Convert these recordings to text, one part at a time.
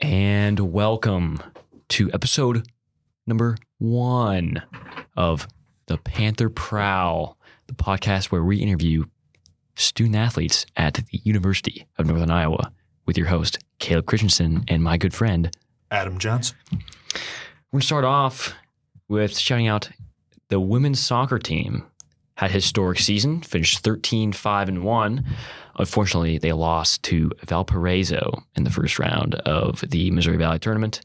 and welcome to episode number one of the Panther Prowl, the podcast where we interview student athletes at the University of Northern Iowa with your host, Caleb Christensen, and my good friend. Adam Johnson. We're going to start off with shouting out the women's soccer team. Had historic season, finished 13 5 and 1. Unfortunately, they lost to Valparaiso in the first round of the Missouri Valley tournament.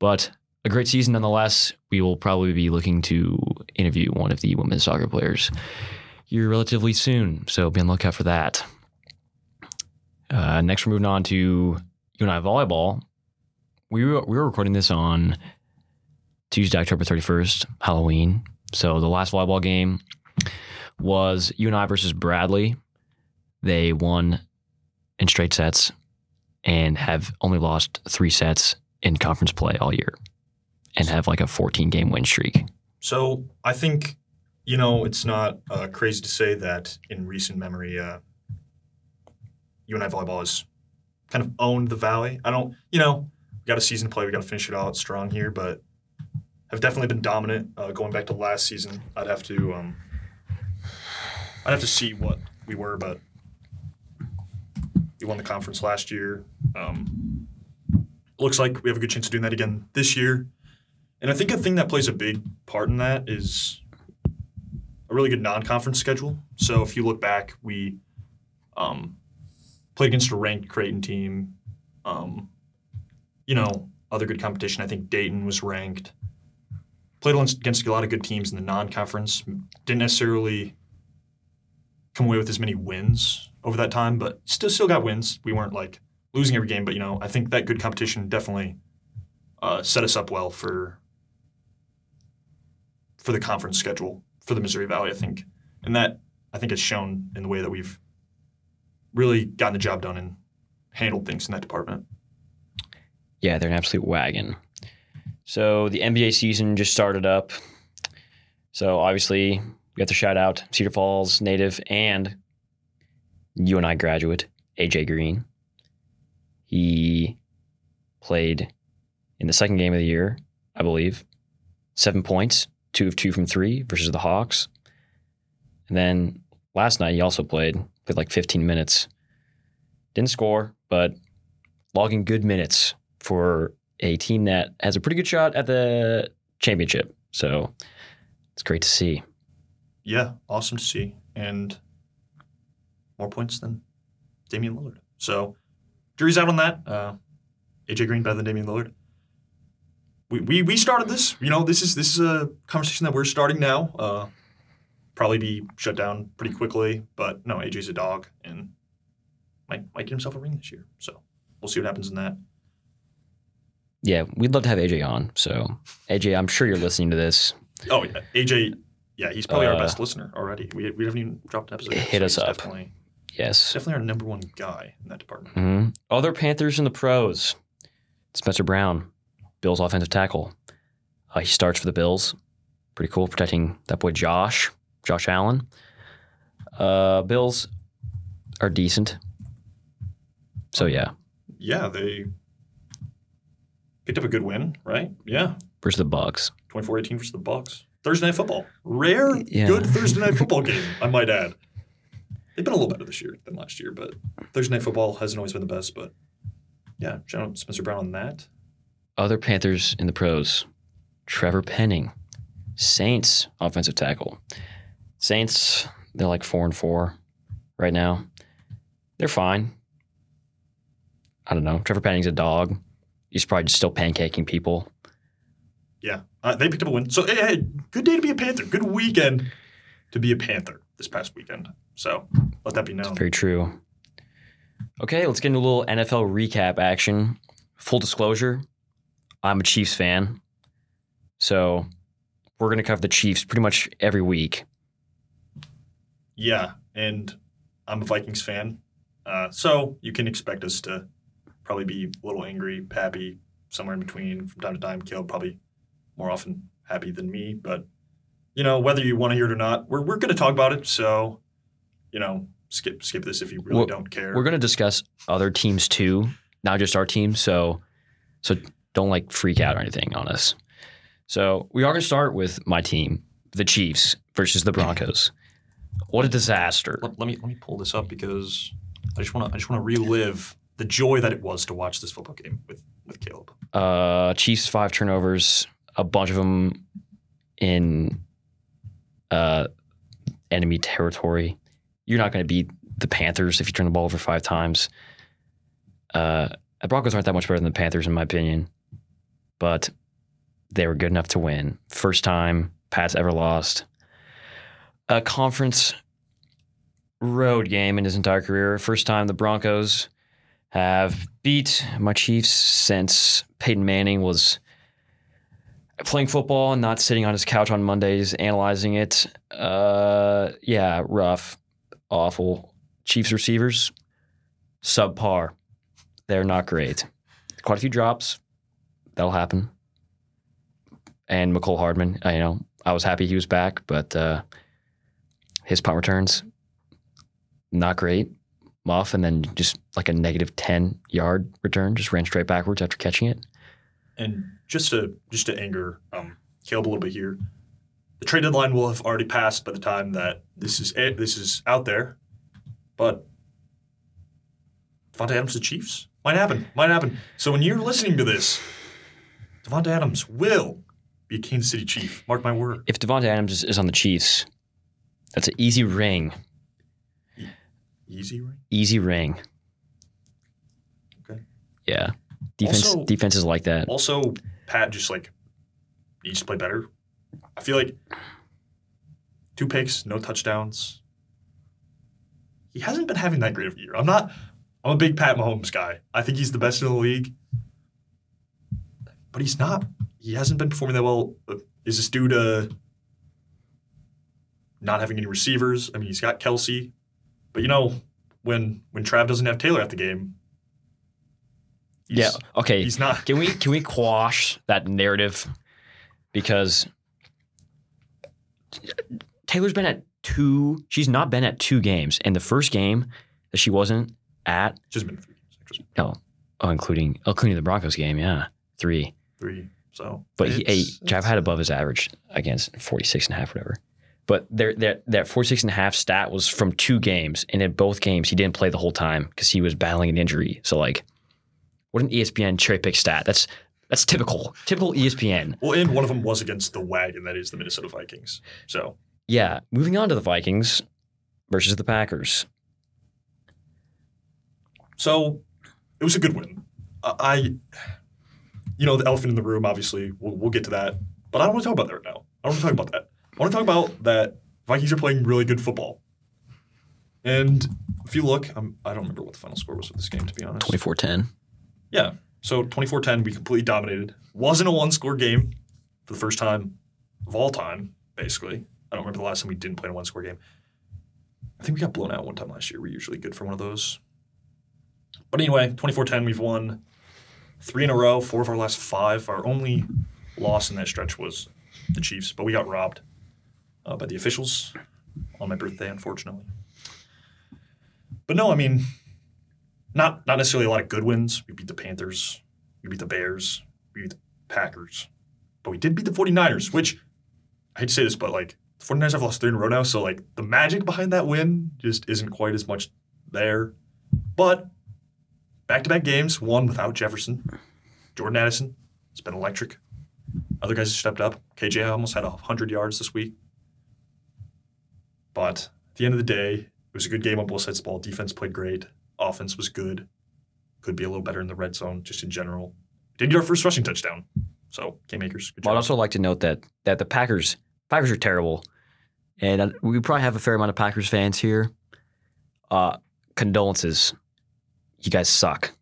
But a great season nonetheless. We will probably be looking to interview one of the women's soccer players here relatively soon. So be on the lookout for that. Uh, next, we're moving on to UNI volleyball. We were, we were recording this on Tuesday, October 31st, Halloween. So the last volleyball game was UNI versus Bradley. They won in straight sets and have only lost three sets in conference play all year and have like a 14 game win streak. So I think, you know, it's not uh, crazy to say that in recent memory, uh, UNI volleyball has kind of owned the Valley. I don't, you know, we got a season to play. We got to finish it out strong here, but have definitely been dominant. Uh, going back to last season, I'd have to, um, I'd have to see what we were, but we won the conference last year. Um, looks like we have a good chance of doing that again this year. And I think a thing that plays a big part in that is a really good non-conference schedule. So if you look back, we um, played against a ranked Creighton team. Um, you know, other good competition. I think Dayton was ranked. Played against a lot of good teams in the non-conference. Didn't necessarily come away with as many wins over that time, but still still got wins. We weren't like losing every game, but you know, I think that good competition definitely uh, set us up well for for the conference schedule for the Missouri Valley. I think, and that I think has shown in the way that we've really gotten the job done and handled things in that department. Yeah, they're an absolute wagon. So the NBA season just started up. So obviously, we have to shout out Cedar Falls native and UNI graduate AJ Green. He played in the second game of the year, I believe, seven points, two of two from three versus the Hawks. And then last night he also played, played like 15 minutes. Didn't score, but logging good minutes for a team that has a pretty good shot at the championship. So it's great to see. Yeah, awesome to see. And more points than Damian Lillard. So jury's out on that. Uh, AJ Green better than Damian Lillard. We, we, we started this. You know, this is this is a conversation that we're starting now. Uh, probably be shut down pretty quickly, but no, AJ's a dog and might might get himself a ring this year. So we'll see what happens in that. Yeah, we'd love to have AJ on. So AJ, I'm sure you're listening to this. Oh yeah, AJ. Yeah, he's probably Uh, our best listener already. We, we haven't even dropped an episode. yet, Hit so us up. Definitely, Yes. definitely our number one guy in that department. hmm Other Panthers in the pros. Spencer Brown, Bills offensive tackle. Uh, he starts for the Bills. Pretty cool, protecting that boy Josh, Josh Allen. Uh, Bills are decent. So yeah, Yeah, they picked up a good win, right? Yeah, versus the Bucks. 24-18 versus the Bucks. Thursday night football, rare, Yeah. good Thursday night football game. I might add. They've been a little better this year than last year, but Thursday night football hasn't always been the best. But yeah, shout out Spencer Brown on that. Other Panthers in the pros. Trevor Penning, Saints offensive tackle. Saints, they're like four and four right now. They're fine. I don't know. Trevor Penning's a dog. He's probably just still pancaking people. Yeah, uh, they picked up a win. So hey, good day to be a Panther. Good weekend to be a Panther this past weekend. So let that be known. Very true. Okay, let's get into a little NFL recap action. Full disclosure, I'm a Chiefs fan. So we're going to cover the Chiefs pretty much every week. Yeah, and I'm a Vikings fan, uh, so you can expect us to probably be a little angry, happy, somewhere in between from time to time. Caleb probably more often happy than me, but you know whether you want to hear it or not, we're we're going to talk about it. So you know, skip skip this if you really Well, don't care. We're going to discuss other teams too, not just our team. So So don't like freak out or anything on us. So we are going to start with my team, the Chiefs versus the Broncos. What a disaster! Let, let me let me pull this up because I just want to I just want to relive the joy that it was to watch this football game with with Caleb. Uh, Chiefs five turnovers, a bunch of them in uh, enemy territory. You're not going to beat the Panthers if you turn the ball over five times. Uh, the Broncos aren't that much better than the Panthers, in my opinion, but they were good enough to win. First time Pat's ever lost a conference road game in his entire career. First time the Broncos have beat my Chiefs since Peyton Manning was playing football and not sitting on his couch on Mondays analyzing it. Uh, yeah, rough, awful. Chiefs receivers, subpar. They're not great. Quite a few drops. That'll happen. And Mecole Hardman, I you know I was happy he was back, but uh, his punt returns not great. Muff, and then just like a negative ten yard return, just ran straight backwards after catching it. And just to just to anger um, Caleb a little bit here, the trade deadline will have already passed by the time that this is it, this is out there. But Davante Adams the Chiefs might happen, might happen. So when you're listening to this, Davante Adams will be a Kansas City Chief. Mark my word. If Davante Adams is, is on the Chiefs, that's an easy ring. Easy, ring. Easy ring. Okay. Yeah. Defense Also- defenses like that. Also, Pat just like needs to play better. I feel like two picks, no touchdowns. He hasn't been having that great of a year. I'm not. I'm a big Pat Mahomes guy. I think he's the best in the league, but he's not. He hasn't been performing that well. Is this due to not having any receivers? I mean, he's got Kelce, but you know, when when Trav doesn't have Taylor at the game, Yeah. Okay. he's not. Can we can we quash that narrative? Because Taylor's been at two. She's not been at two games, and the first game that she wasn't at, Just been three no, oh, oh, including oh, including the Broncos game, yeah, three. three. So, But he, hey, Trav had above his average against 46 and a half, whatever. But there, that that 46 and a half stat was from two games, and in both games he didn't play the whole time because he was battling an injury. So like, what an ESPN cherry pick stat. That's that's typical, typical ESPN. well, and one of them was against the wagon that is the Minnesota Vikings. So, Yeah. Moving on to the Vikings versus the Packers. so it was a good win. I, I you know, the elephant in the room. Obviously, we'll, we'll get to that. But I don't want to talk about that right now. I don't want to talk about that. I want to talk about that Vikings are playing really good football. And if you look, I'm, I don't remember what the final score was of this game, to be honest. 24-10. Yeah. So 24-10, we completely dominated. Wasn't a one-score game for the first time of all time, basically. I don't remember the last time we didn't play in a one-score game. I think we got blown out one time last year. We're usually good for one of those. But anyway, 24-10, we've won three in a row, four of our last five. Our only loss in that stretch was the Chiefs, but we got robbed uh, by the officials on my birthday, unfortunately. But no, I mean, not not necessarily a lot of good wins. We beat the Panthers, we beat the Bears, we beat the Packers, but we did beat the 49ers, which I hate to say this, but like the 49ers have lost three in a row now, so like the magic behind that win just isn't quite as much there. But back to back games, one without Jefferson, Jordan Addison, it's been electric. Other guys have stepped up. KJ almost had hundred yards this week. But at the end of the day, it was a good game on both sides of the ball. Defense played great. Offense was good. Could be a little better in the red zone, just in general. Did get our first rushing touchdown. So, Game Makers, good I'd also like to note that that the Packers Packers are terrible, and uh, we probably have a fair amount of Packers fans here. Uh, condolences, you guys suck.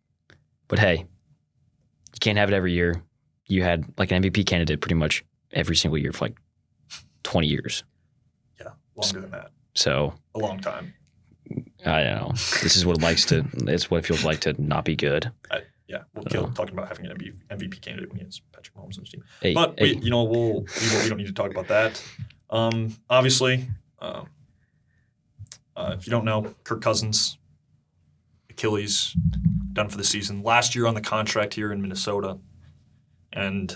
But hey, you can't have it every year. You had like an MVP candidate pretty much every single year for like twenty years. yeah, longer than that. So A long time. I don't know. This is what it likes to. It's what it feels like to not be good. Yeah, we'll kill talking about having an MVP, MVP candidate when he has Patrick Mahomes on his team. Hey, But hey, we, you know, we'll we, we don't need to talk about that. Um, obviously, um, uh, if you don't know, Kirk Cousins, Achilles, done for the season. Last year on the contract here in Minnesota. And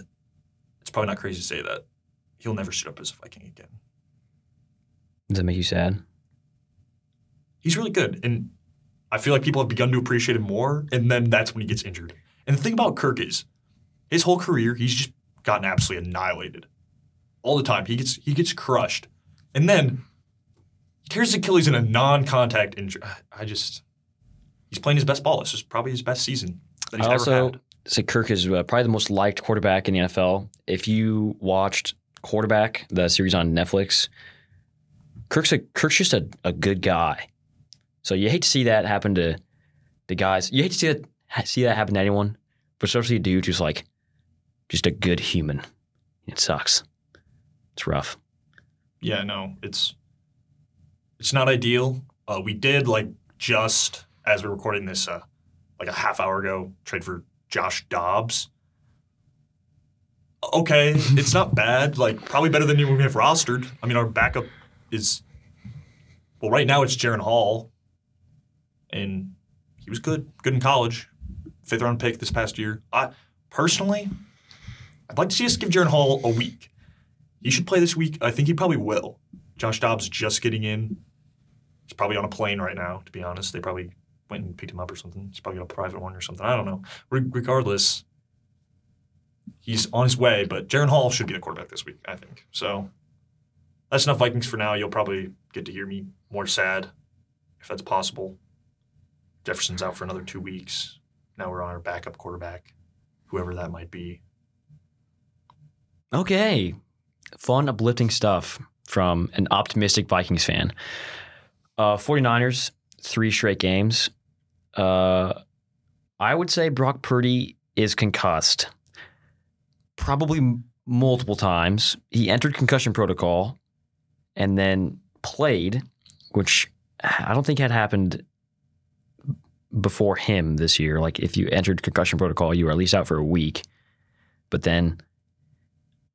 it's probably not crazy to say that he'll never suit up as a Viking again. Does that make you sad? He's really good. And I feel like people have begun to appreciate him more. And then that's when he gets injured. And the thing about Kirk is his whole career, he's just gotten absolutely annihilated. All the time. He gets he gets crushed. And then he tears Achilles in a non-contact injury. I just he's playing his best ball. This is probably his best season that he's I also ever had. say Kirk is uh, probably the most liked quarterback in the NFL. If you watched Quarterback, the series on Netflix, Kirk's a, Kirk's just a, a good guy. So you hate to see that happen to the guys. You hate to see that see that happen to anyone, but especially a dude who's like just a good human. It sucks. It's rough. Yeah, no, it's it's not ideal. Uh, we did like just as we're recording this, uh, like a half hour ago, trade for Josh Dobbs. Okay, it's not bad. Like probably better than anyone we have rostered. I mean, our backup is well, right now it's Jaren Hall, and he was good, good in college, fifth round pick this past year. I personally, I'd like to see us give Jaren Hall a week. He should play this week. I think he probably will. Josh Dobbs just getting in. He's probably on a plane right now, to be honest. They probably went and picked him up or something. He's probably a private one or something. I don't know. Re- regardless, he's on his way, but Jaren Hall should be the quarterback this week, I think. So that's enough Vikings for now. You'll probably get to hear me more sad if that's possible. Jefferson's out for another two weeks. Now we're on our backup quarterback, whoever that might be. Okay. Fun, uplifting stuff from an optimistic Vikings fan. Uh, 49ers, three straight games. Uh, I would say Brock Purdy is concussed probably m- multiple times. He entered concussion protocol and then played, which I don't think had happened before him this year. Like if you entered concussion protocol, you were at least out for a week. But then,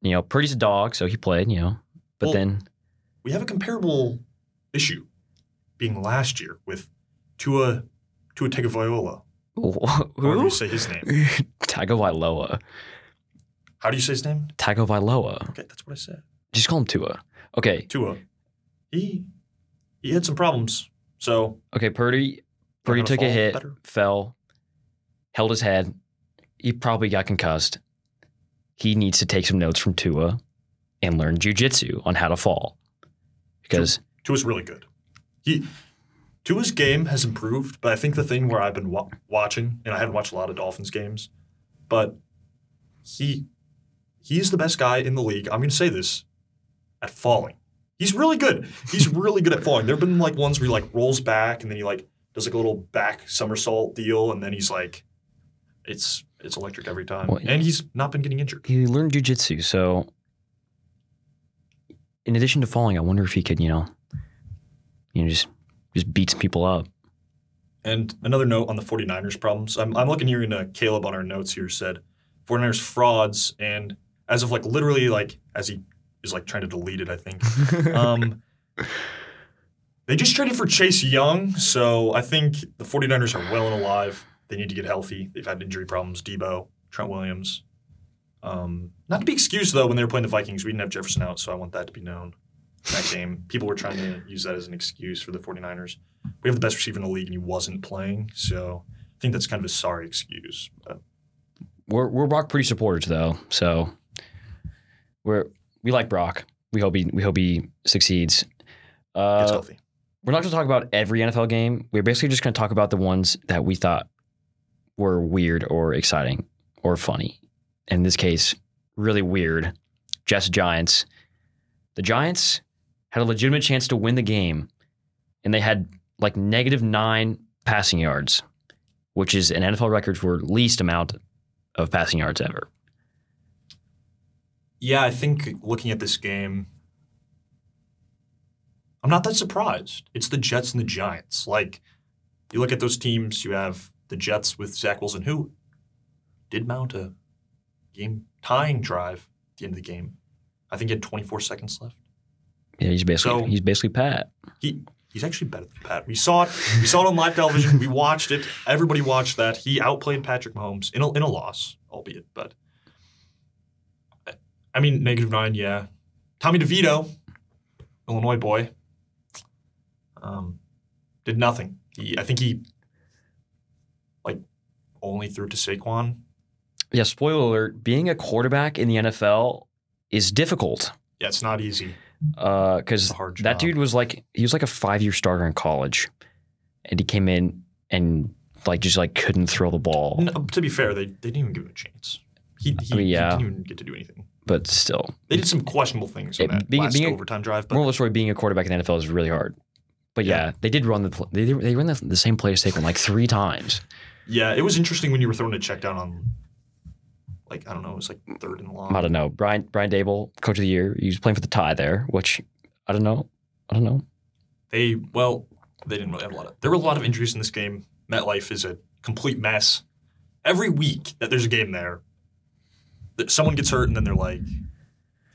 you know, Purdy's a dog, so he played, you know. But Well, then we have a comparable issue being last year with Tua Tua Tagovailoa. Who? you say his name. Tagovailoa. How do you say his name? Tagovailoa. Okay, that's what I said. Just call him Tua. Okay. Tua. He he had some problems. So Okay, Purdy Not Purdy took a hit, better? fell, held his head. He probably got concussed. He needs to take some notes from Tua and learn jujitsu on how to fall. Because Tua's really good. He Tua's game has improved, but I think the thing where I've been wa- watching, and I haven't watched a lot of Dolphins games, but he he's the best guy in the league. I'm going to say this at falling. He's really good. He's really good at falling. There've been like ones where he like rolls back and then he like does like a little back somersault deal, and then he's like, it's it's electric every time. Well, and he's not been getting injured. he learned jujitsu. So, in addition to falling, I wonder if he could, you know, you know, just just beat some people up. And another note on the 49ers problems. I'm, I'm looking here in uh, Caleb on our notes here said 49ers frauds. And as of like literally like as he is like trying to delete it, I think. Um, they just traded for Chase Young. So I think the 49ers are well and alive. They need to get healthy. They've had injury problems. Debo, Trent Williams. Um, not to be excused though, when they were playing the Vikings, we didn't have Jefferson out. So I want that to be known. That game, people were trying to use that as an excuse for the 49ers we have the best receiver in the league and he wasn't playing. So I think that's kind of a sorry excuse. But We're we're Brock Purdy supporters though, so we're we like Brock. We hope he we hope he succeeds. gets Uh, healthy. We're not going to talk about every NFL game. We're basically just going to talk about the ones that we thought were weird or exciting or funny. In this case, really weird. Jets Giants. The Giants had a legitimate chance to win the game, and they had like negative nine passing yards, which is an NFL record for least amount of passing yards ever. Yeah, I think looking at this game, I'm not that surprised. It's the Jets and the Giants. Like, you look at those teams, you have the Jets with Zach Wilson, who did mount a game tying drive at the end of the game. I think he had 24 seconds left. Yeah, he's basically So- he's basically Pat. He he's actually better than Pat. We saw it. We saw it on live television. We watched it. Everybody watched that. He outplayed Patrick Mahomes in a, in a loss, albeit. But I mean, negative nine, yeah. Tommy DeVito, Illinois boy, um, did nothing. He, I think he like only threw to Saquon. Yeah, spoiler alert, being a quarterback in the NFL is difficult. Yeah, it's not easy. because It's a hard job. that dude was like he was like a five year starter in college, and he came in and like just like couldn't throw the ball, No, to be fair, they, they didn't even give him a chance. He, he, I mean, yeah. he didn't even get to do anything. but still, They did some questionable things on It- that being- last being a- overtime drive, but moral of the story: being a quarterback in the NFL is really hard. But yeah, Yeah. they did run the pl- they they ran the, the same play Saquon like three times. yeah, it was interesting when you were throwing a check down on, like I don't know, it was like third and long. I don't know. Brian Brian Daboll, coach of the year, he was playing for the tie there, which I don't know. I don't know. They well, they didn't really have a lot of. There were a lot of injuries in this game. MetLife is a complete mess. Every week that there's a game there, that someone gets hurt and then they're like,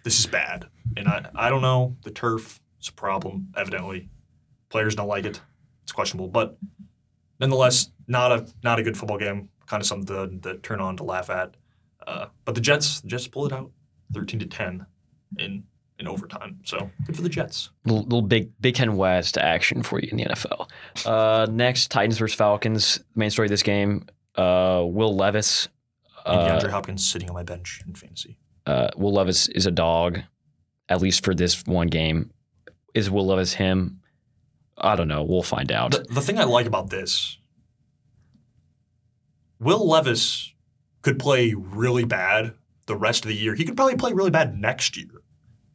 "This is bad." And I I don't know. The turf is a problem. Evidently, players don't like it. It's questionable, but nonetheless, not a not a good football game. Kind of something to, to turn on to laugh at. Uh, but the Jets the Jets pull it out, thirteen to ten, in in overtime. So good for the Jets. Little, little big Big Ten West action for you in the NFL. Uh, next, Titans versus Falcons. Main story of this game: uh, Will Levis. And Uh, DeAndre Hopkins sitting on my bench in fantasy. uh, Will Levis is a dog, at least for this one game. Is Will Levis him? I don't know. We'll find out. The, the thing I like about this, Will Levis could play really bad the rest of the year. He could probably play really bad next year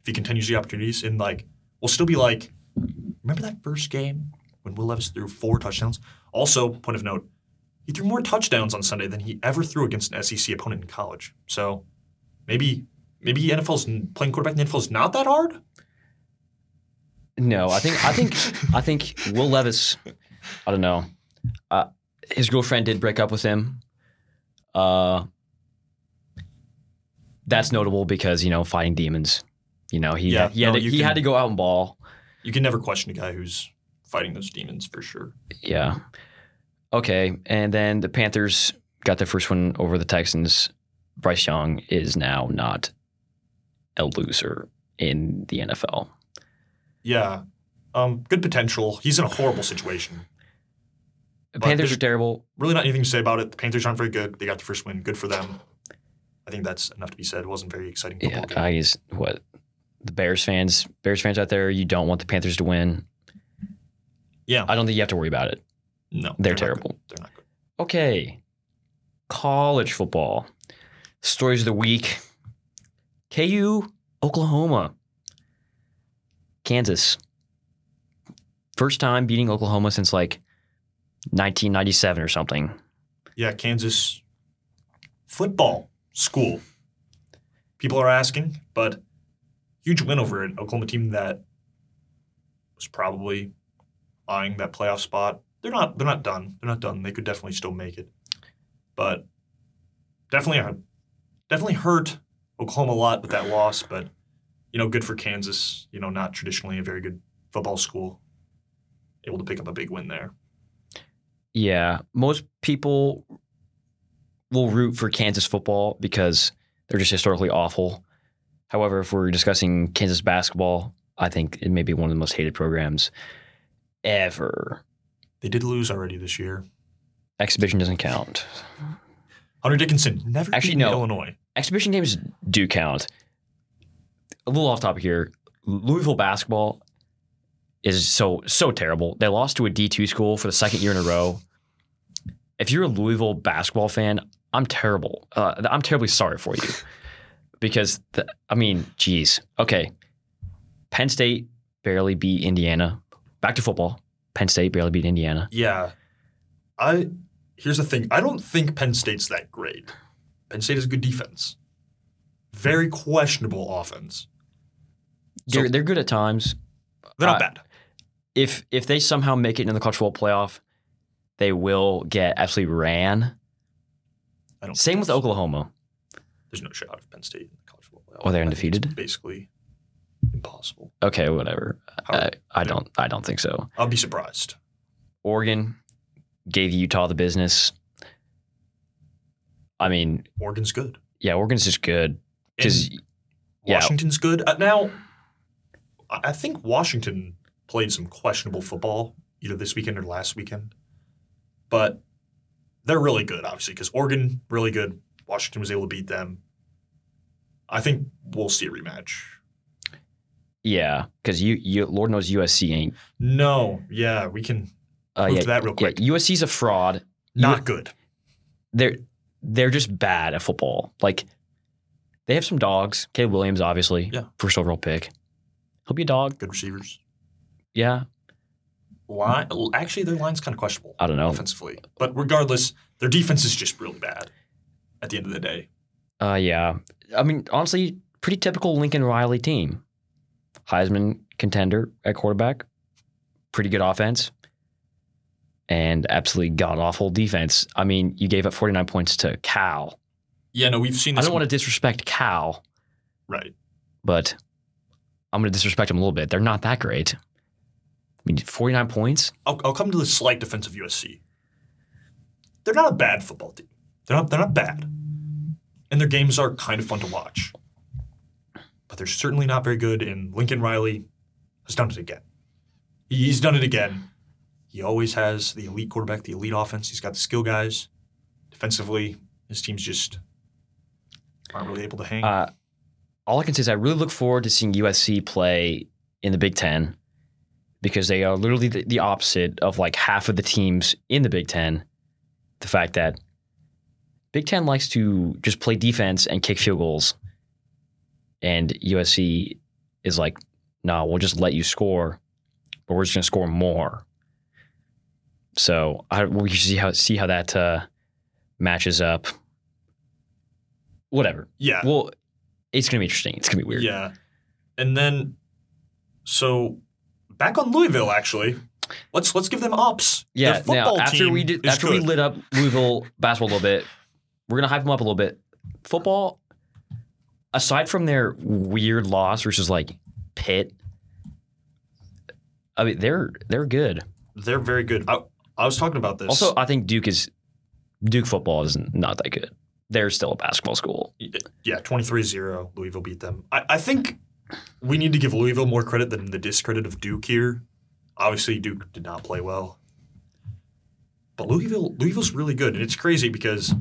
if he continues the opportunities. And like, we'll still be like, remember that first game when Will Levis threw four touchdowns? Also, point of note, he threw more touchdowns on Sunday than he ever threw against an SEC opponent in college. So maybe maybe NFL's playing quarterback in the NFL is not that hard. No, I think I think I think Will Levis. I don't know. Uh, his girlfriend did break up with him. Uh, that's notable because you know fighting demons. You know he Yeah, he had no, to, he can- had to go out and ball. You can never question a guy who's fighting those demons for sure. Yeah. Okay. And then the Panthers got their first one over the Texans. Bryce Young is now not a loser in the NFL. Yeah. Um, good potential. He's in a horrible situation. The Panthers are terrible. Really not anything to say about it. The Panthers aren't very good. They got the first win. Good for them. I think that's enough to be said. It wasn't very exciting Yeah, game. I guess what the Bears fans, Bears fans out there, you don't want the Panthers to win. yeah. I don't think you have to worry about it. no. They're not terrible. good. They're not good. Okay. College football. Stories of the week. KU, Oklahoma. Kansas. First time beating Oklahoma since like 1997 or something. Yeah, Kansas football school. People are asking, but huge win over an Oklahoma team that was probably eyeing that playoff spot. They're not. They're not done. They're not done. They could definitely still make it, but definitely, definitely hurt Oklahoma a lot with that loss. But you know, good for Kansas. You know, not traditionally a very good football school, able to pick up a big win there. Yeah, most people will root for Kansas football because they're just historically awful. However, if we're discussing Kansas basketball, I think it may be one of the most hated programs ever. They did lose already this year. Exhibition doesn't count. Hunter Dickinson never Actually, no. Illinois. Exhibition games do count. A little off topic here. Louisville basketball is so so terrible. They lost to a D two school for the second year in a row. If you're a Louisville basketball fan, I'm terrible. Uh, I'm terribly sorry for you because the, I mean, geez. Okay, Penn State barely beat Indiana. Back to football. Penn State barely beat Indiana. Yeah. I here's the thing. I don't think Penn State's that great. Penn State has a good defense. Very questionable offense. So They're, they're good at times. they're not uh, bad. if if they somehow make it in the college football playoff, they will get absolutely ran. I don't Same with Oklahoma. There's no shot of Penn State in the college football playoff. Oh, they're undefeated? Basically impossible. Okay, whatever. How- I, I don't I don't think so. I'll be surprised. Oregon gave Utah the business. I mean, Oregon's good. yeah, Oregon's just good because And Yeah. Washington's good. Uh, now, I think Washington played some questionable football either this weekend or last weekend, but they're really good, obviously, because Oregon really good. Washington was able to beat them. I think we'll see a rematch. Yeah, because you, you, Lord knows USC ain't. No, yeah, we can Uh, move yeah, to that real quick. yeah, USC's a fraud. Not You- good. They're they're just bad at football. Like they have some dogs. Caleb Williams, obviously, Yeah. first overall pick. He'll be a dog. Good receivers. Yeah, Line, actually, their line's kind of questionable I don't know. offensively, but regardless, their defense is just really bad. At the end of the day, Uh, yeah. I mean, honestly, pretty typical Lincoln Riley team. Heisman contender at quarterback, pretty good offense, and absolutely god awful defense. I mean, you gave up 49 points to Cal. Yeah, no, we've seen. This. I don't want to disrespect Cal, right. but I'm going to disrespect them a little bit. They're not that great. I mean, 49 points? I'll, I'll come to the slight defense of USC. They're not a bad football team. They're not. They're not bad, and their games are kind of fun to watch. But they're certainly not very good. And Lincoln Riley has done it again. He's done it again. He always has the elite quarterback, the elite offense. He's got the skill guys. Defensively, his teams just aren't really able to hang. Uh, all I can say is I really look forward to seeing USC play in the Big Ten because they are literally the, the opposite of like half of the teams in the Big Ten. The fact that Big Ten likes to just play defense and kick field goals, and USC is like, no, we'll just let you score, but we're just going to score more. So I, we see how see how that uh, matches up. Whatever. yeah. Well, it's gonna be interesting. It's gonna be weird. Yeah. And then so back on Louisville actually. Let's let's give them ups. Yeah. Now, after we did, after we lit up Louisville basketball a little bit, we're gonna hype them up a little bit. Football, aside from their weird loss versus like Pitt, I mean they're they're good. They're very good. I, I was talking about this. Also, I think Duke is Duke football is not that good. They're still a basketball school. yeah, 23-0, Louisville beat them. I, I think we need to give Louisville more credit than the discredit of Duke here. Obviously, Duke did not play well. But Louisville Louisville's really good. And it's crazy because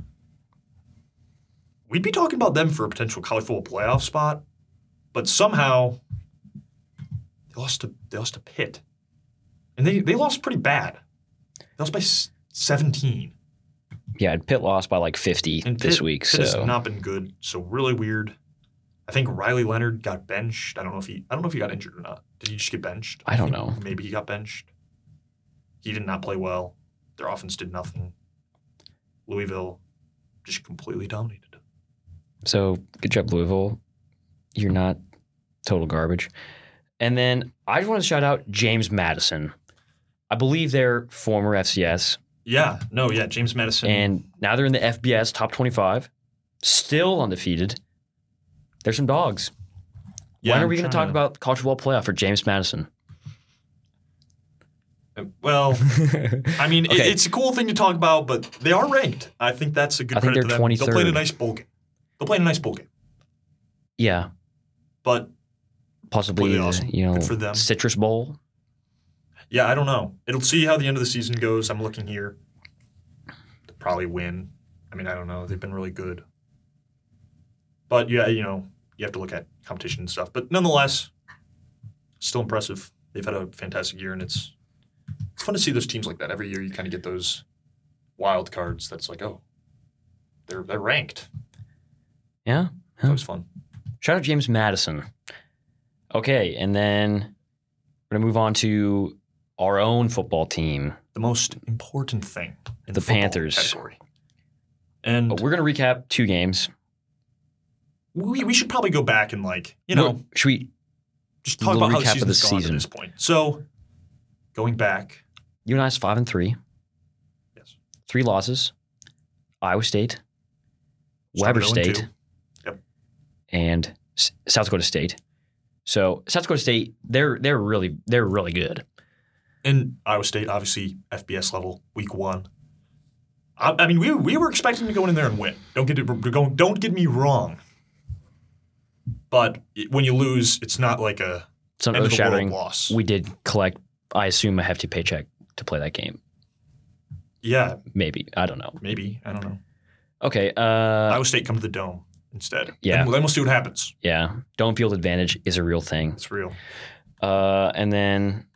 we'd be talking about them for a potential college football playoff spot, but somehow they lost to they lost to Pitt. And they, they lost pretty bad. They lost by 17. Yeah, and Pitt lost by like fifty And this Pitt- week. Pitt has not been good. So really weird. I think Riley Leonard got benched. I don't know if he I don't know if he got injured or not. Did he just get benched? I don't know. Maybe he got benched. He did not play well. Their offense did nothing. Louisville just completely dominated. So good job, Louisville. You're not total garbage. And then I just want to shout out James Madison. I believe they're former FCS, Yeah, no, yeah, James Madison. and now they're in the FBS top 25, still undefeated. There's some dogs. yeah, when are I'm we going to talk about college football playoff for James Madison? Uh, well, I mean, it- it's a cool thing to talk about, but they are ranked. I think that's a good I think they're to them. They'll play in a nice bowl game. They'll play in a nice bowl game. yeah, But possibly awesome. you know. Citrus Bowl. Yeah, I don't know. It'll see how the end of the season goes. I'm looking here. They'll probably win. I mean, I don't know. They've been really good. But yeah, you know, you have to look at competition and stuff. But nonetheless, still impressive. They've had a fantastic year, and it's it's fun to see those teams like that. Every year, you kind of get those wild cards. That's like, oh, they're they're ranked. Yeah. That was fun. Shout out James Madison. Okay, and then we're gonna move on to our own football team. The most important thing in The football Panthers. Category. And we're gonna recap two games. we, we should probably go back and like you know should we? just talk about how the recap of the season's season. to this point. So going back, UNI's five and three, yes, three losses. Iowa State, Started Weber 0 and 2. State, Yep. and S- South Dakota State. So South Dakota State, they're they're really they're really good. And Iowa State obviously FBS level week one. I, I mean, we, we were expecting to go in there and win. Don't get it don't get me wrong. but when you lose, it's not like a It's not earth the world shattering. loss. We did collect, I assume, a hefty paycheck to play that game. yeah, Maybe. I don't know. maybe I don't know. Okay. Uh, Iowa State come to the dome instead. Yeah. then, then we'll see what happens. yeah. Dome field advantage is a real thing. It's real. Uh, and then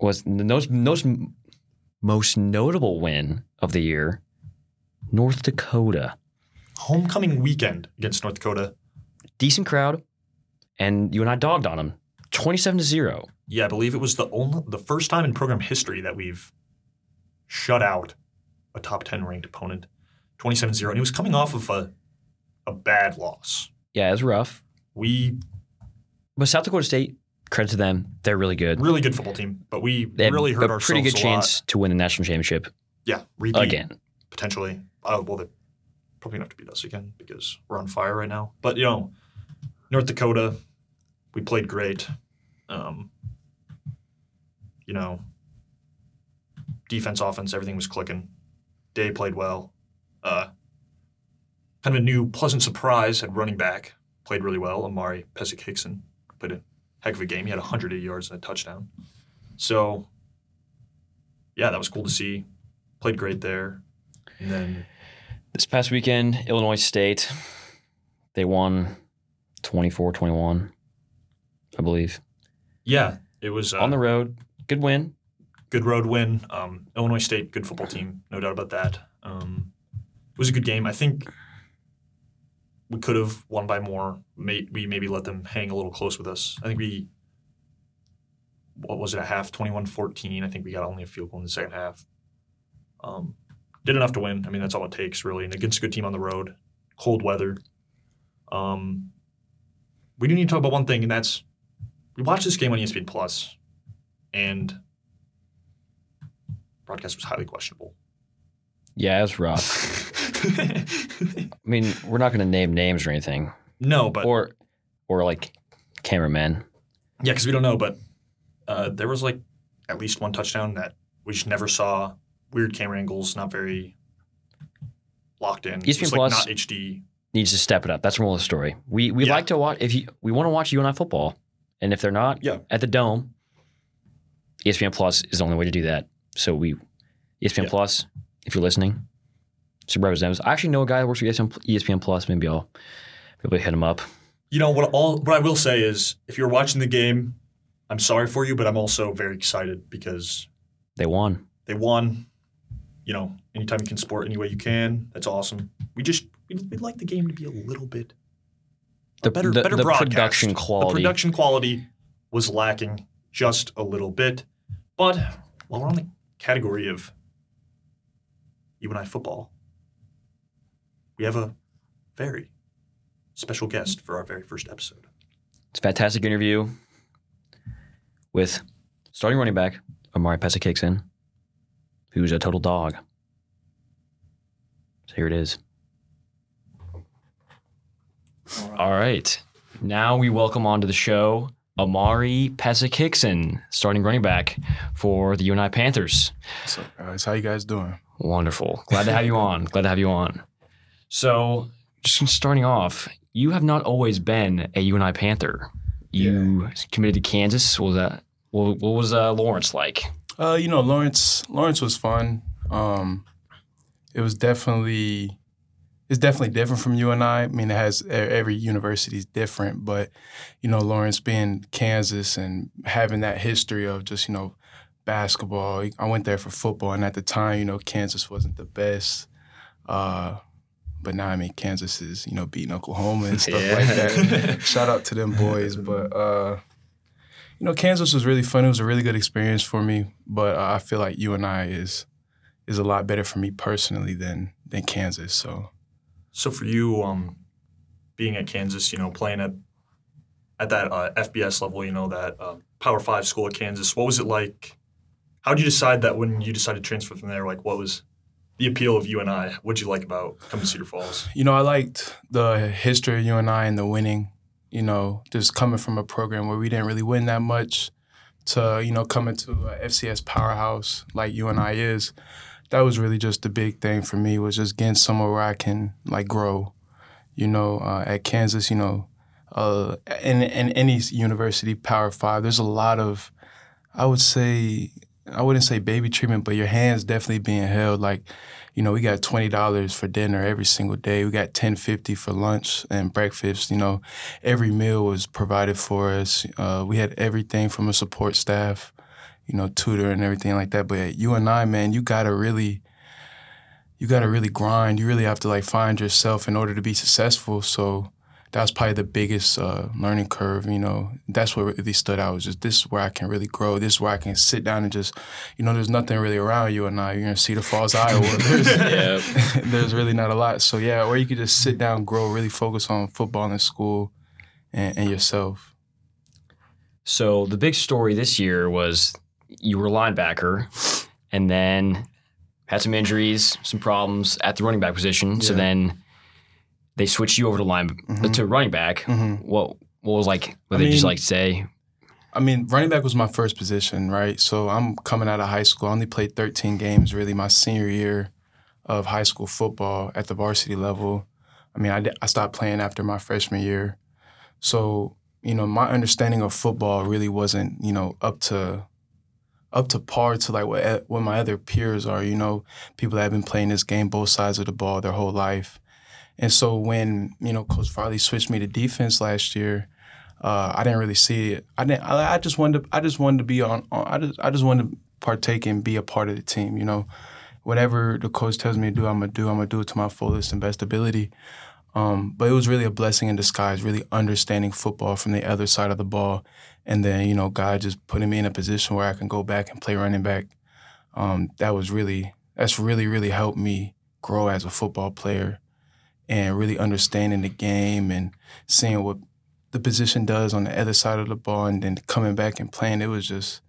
was the most, most, most notable win of the year North Dakota. Homecoming weekend against North Dakota. Decent crowd. And UNI dogged on them 27 to 0. Yeah, I believe it was the only the first time in program history that we've shut out a top 10 ranked opponent 27-0 and it was coming off of a a bad loss. Yeah, it was rough. We But South Dakota State, credit to them, they're really good. really good football team, but we They really hurt a ourselves pretty good chance to win the national championship. Yeah, repeat again. potentially. Uh, well, they're probably have to beat us again because we're on fire right now. But you know, North Dakota, we played great. Um, you know, defense, offense, everything was clicking. Day played well. Uh, kind of a new pleasant surprise at running back. Played really well. Amari Pesek Hickson played a heck of a game. He had 180 yards and a touchdown. So, yeah, that was cool to see. Played great there. And then This past weekend, Illinois State, they won 24 21, I believe. Yeah, it was uh, On the road, good win. good road win. Um, Illinois State, good football team, no doubt about that. Um, it was a good game. I think we could have won by more. May, we maybe let them hang a little close with us. I think we, what was it, a half, 21 14. I think we got only a field goal in the second half. Um, did enough to win. I mean, that's all it takes, really. And against a good team on the road, cold weather. Um, we do need to talk about one thing, and that's we watched this game on ESPN Plus, and broadcast was highly questionable. Yeah, it was rough. I mean, we're not going to name names or anything, no, but or or like cameramen. yeah, because we don't know. But uh, there was like at least one touchdown that we just never saw. Weird camera angles, not very locked in. ESPN It's Plus- not HD. Needs to step it up. That's the moral of the story. We we Yeah. like to watch if you we want to watch UNI football, and if they're not Yeah. at the dome, ESPN Plus is the only way to do that. So we ESPN Yeah. Plus, if you're listening, some representatives. I actually know a guy that works for ESPN, ESPN Plus. Maybe I'll maybe hit him up. You know what? All what I will say is, if you're watching the game, I'm sorry for you, but I'm also very excited because They won. they won. You know, anytime you can support any way you can, that's awesome. We just we'd, we'd like the game to be a little bit The better, the, better the broadcast. production quality. The production quality was lacking just a little bit. But while we're on the category of UNI football, we have a very special guest for our very first episode. It's a fantastic interview with starting running back Amauri Pesek-Hickson, who's a total dog. So here it is. All right. Now we welcome onto the show Amauri Pesek-Hickson, starting running back for the UNI Panthers. So, guys, how you guys doing? Wonderful. Glad to have you on. Glad to have you on. So, just starting off, you have not always been a UNI Panther. You committed to Kansas. What was that? What, what was uh, Lawrence like? Uh, you know, Lawrence. Lawrence was fun. Um, it was definitely, it's definitely different from UNI. I mean, it has every university is different, but you know, Lawrence being Kansas and having that history of just you know basketball. I went there for football, and at the time, you know, Kansas wasn't the best. Uh, but now, I mean, Kansas is you know beating Oklahoma and stuff like that. Shout out to them boys, but. uh you know, Kansas was really fun. It was a really good experience for me, but uh, I feel like UNI is is a lot better for me personally than than Kansas. So So for you, um, being at Kansas, you know, playing at at that uh, FBS level, you know, that uh, Power Five school at Kansas, what was it like? How did you decide that when you decided to transfer from there? Like, what was the appeal of UNI? What did you like about coming to Cedar Falls? you know, I liked the history of UNI and I and the winning. You know, just coming from a program where we didn't really win that much to you know coming to a FCS powerhouse like UNI is. That was really just the big thing for me was just getting somewhere where I can like grow. You know, uh, at Kansas, you know, uh, in in any university, Power Five, there's a lot of, I would say, I wouldn't say baby treatment, but your hands definitely being held. Like, you know, we got twenty dollars for dinner every single day. We got ten fifty for lunch and breakfast. You know, every meal was provided for us. Uh, we had everything from a support staff, you know, tutor and everything like that. But UNI, man, you gotta really, you gotta really grind. You really have to like find yourself in order to be successful. So that was probably the biggest uh, learning curve. You know, that's what really stood out. Was just this is where I can really grow. This is where I can sit down and just, you know, there's nothing really around UNI. You're in Cedar Falls, Iowa. There's, Yeah. there's really not a lot. So yeah, where you could just sit down, grow, really focus on football and school, and, and yourself. So the big story this year was you were a linebacker, and then had some injuries, some problems at the running back position. So then they switched you over to line Mhm. to running back. Mhm. What what was like? What I they just like say? I mean, running back was my first position, right? So I'm coming out of high school. I only played 13 games really my senior year of high school football at the varsity level. I mean, I, I stopped playing after my freshman year. So, you know, my understanding of football really wasn't, you know, up to up to par to like what what my other peers are, you know, people that have been playing this game both sides of the ball their whole life. And so when, you know, Coach Farley switched me to defense last year, uh, I didn't really see it. I didn't. I, I just wanted. To, I just wanted to be on, on. I just. I just wanted to partake and be a part of the team. You know, whatever the coach tells me to do, I'm gonna do. I'm gonna do it to my fullest and best ability. Um, but it was really a blessing in disguise. Really understanding football from the other side of the ball, and then you know, God just putting me in a position where I can go back and play running back. Um, that was really. That's really really helped me grow as a football player, and really understanding the game and seeing what the position does on the other side of the ball and then coming back and playing, it was just,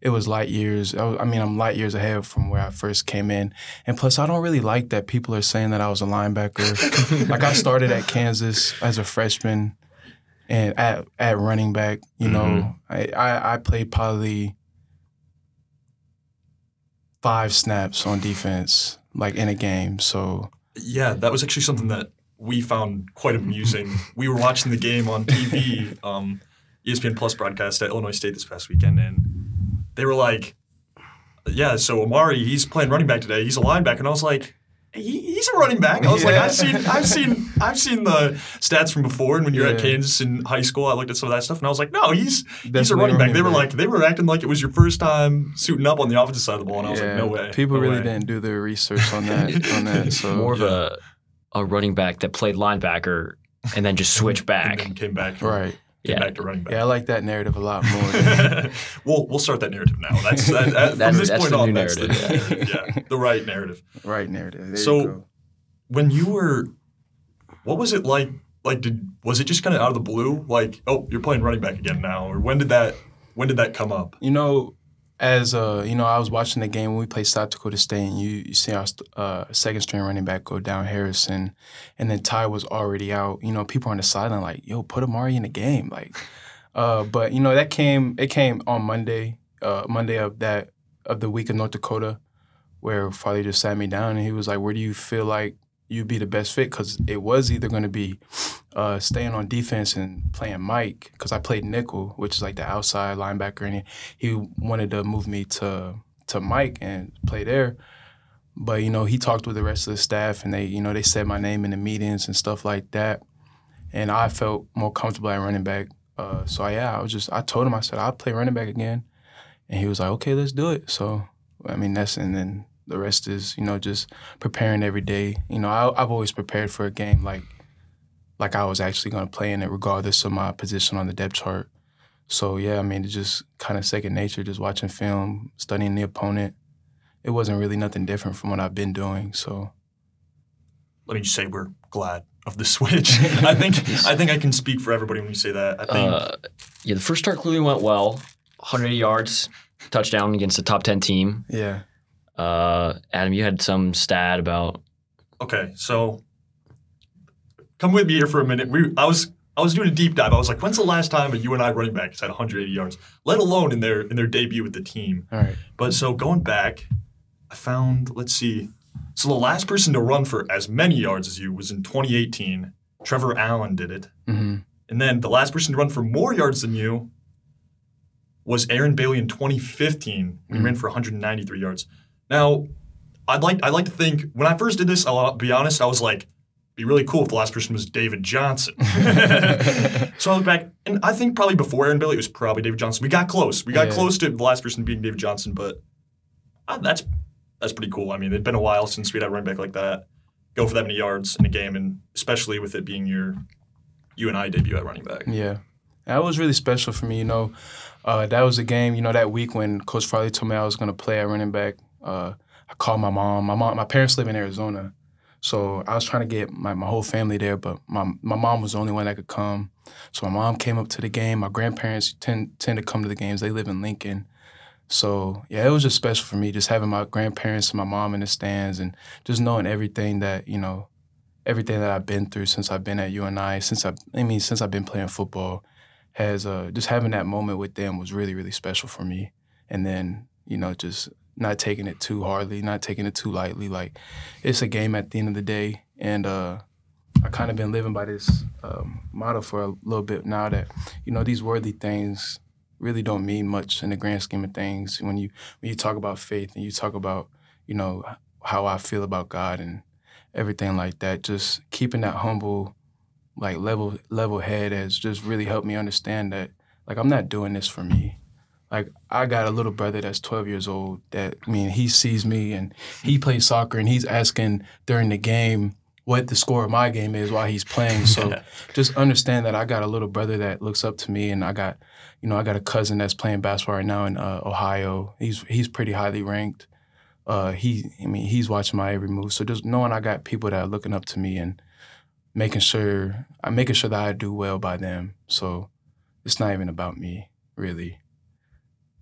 it was light years. I, was- I mean, I'm light years ahead from where I first came in. And plus, I don't really like that people are saying that I was a linebacker. like, I started at Kansas as a freshman and at, at running back, you know, mm-hmm. I, I, I played probably five snaps on defense, like in a game. So, Yeah, that was actually something that we found quite amusing. we were watching the game on TV, um, ESPN Plus broadcast at Illinois State this past weekend, and they were like, "Yeah, so Amauri, he's playing running back today. He's a linebacker," and I was like. He, he's a running back. I was like, I've seen, I've seen, I've seen the stats from before. And when you're at Kansas in high school, I looked at some of that stuff, and I was like, no, he's he's a running back. running They were back. like, they were acting like it was your first time suiting up on the offensive side of the ball, and I was yeah, like, no way. People no really way. didn't do their research on that. on that. So More of yeah. a a running back that played linebacker and then just switched And back. then came back, right. Came Yeah. back to running back. Yeah, I like that narrative a lot more. we'll we'll start that narrative now. That's that, that, from this that's point the on. new That's the, narrative, yeah, the right narrative. right narrative. There So- you go. When you were, what was it like? Like, did was it just kind of out of the blue? Like, oh, you're playing running back again now, or when did that when did that come up? You know, as uh, you know, I was watching the game when we played South Dakota State, and you you see our uh, second string running back go down Harrison, and then Ty was already out. You know, people on the sideline like, "Yo, put Amauri in the game." Like, uh, but you know that came it came on Monday, uh, Monday of that of the week of North Dakota, where Father just sat me down and he was like, "Where do you feel like you'd be the best fit?" Because it was either going to be uh, staying on defense and playing Mike, because I played nickel, which is like the outside linebacker, and he, wanted to move me to to Mike and play there. But you know, he talked with the rest of the staff, and they you know they said my name in the meetings and stuff like that, and I felt more comfortable at running back. Uh, so yeah, I was just I told him I said I'll play running back again, and he was like, okay, let's do it. So I mean that's and then the rest is you know just preparing every day. You know I, I've always prepared for a game like like I was actually going to play in it, regardless of my position on the depth chart. So yeah, I mean, it's just kind of second nature, just watching film, studying the opponent. It wasn't really nothing different from what I've been doing. So Let me just say we're glad of the switch. I think I think I can speak for everybody when we say that. I think Uh, yeah, the first start clearly went well. 180 yards, touchdown against a top 10 team. yeah, Uh, Adam, you had some stat about Okay, so come with me here for a minute. We, I was I was doing a deep dive. I was like, when's the last time a UNI running back has had 180 yards, let alone in their in their debut with the team? all right. But so going back, I found let's see. So the last person to run for as many yards as you was in 2018, Trevor Allen did it. hmm And then the last person to run for more yards than you was Aaron Bailey in 2015 when he Mhm. ran for 193 yards. Now, I'd like I'd like to think when I first did this, I'll be honest, I was like, be really cool if the last person was David Johnson. so I look back, and I think probably before Aaron Bailey, it was probably David Johnson. We got close. We got Yeah. close to the last person being David Johnson, but uh, that's that's pretty cool. I mean, it'd been a while since we'd had a running back like that go for that many yards in a game, and especially with it being your UNI debut at running back. Yeah. That was really special for me. You know, uh, that was a game, you know, that week when Coach Farley told me I was going to play at running back. Uh, I called my mom. My mom, my parents live in Arizona. So I was trying to get my, my whole family there, but my, my mom was the only one that could come. So my mom came up to the game. My grandparents tend, tend to come to the games. They live in Lincoln. So yeah, it was just special for me, just having my grandparents and my mom in the stands and just knowing everything that, you know, everything that I've been through since I've been at UNI, since I, I mean, since I've been playing football, has uh, just having that moment with them was really, really special for me. And then, you know, just not taking it too hardly, not taking it too lightly. Like, it's a game at the end of the day, and uh, I kind of been living by this um, for a little bit now that, you know, these worldly things really don't mean much in the grand scheme of things. When you when you talk about faith and you talk about, you know, how I feel about God and everything like that, just keeping that humble, like level level head has just really helped me understand that like I'm not doing this for me. Like I got a little brother that's 12 years old that I mean he sees me and he plays soccer and he's asking during the game what the score of my game is while he's playing. So just understand that I got a little brother that looks up to me and I got you know I got a cousin that's playing basketball right now in uh, Ohio. He's he's pretty highly ranked. Uh, he I mean he's watching my every move. So just knowing I got people that are looking up to me and making sure I'm making sure that I do well by them. So it's not even about me, really.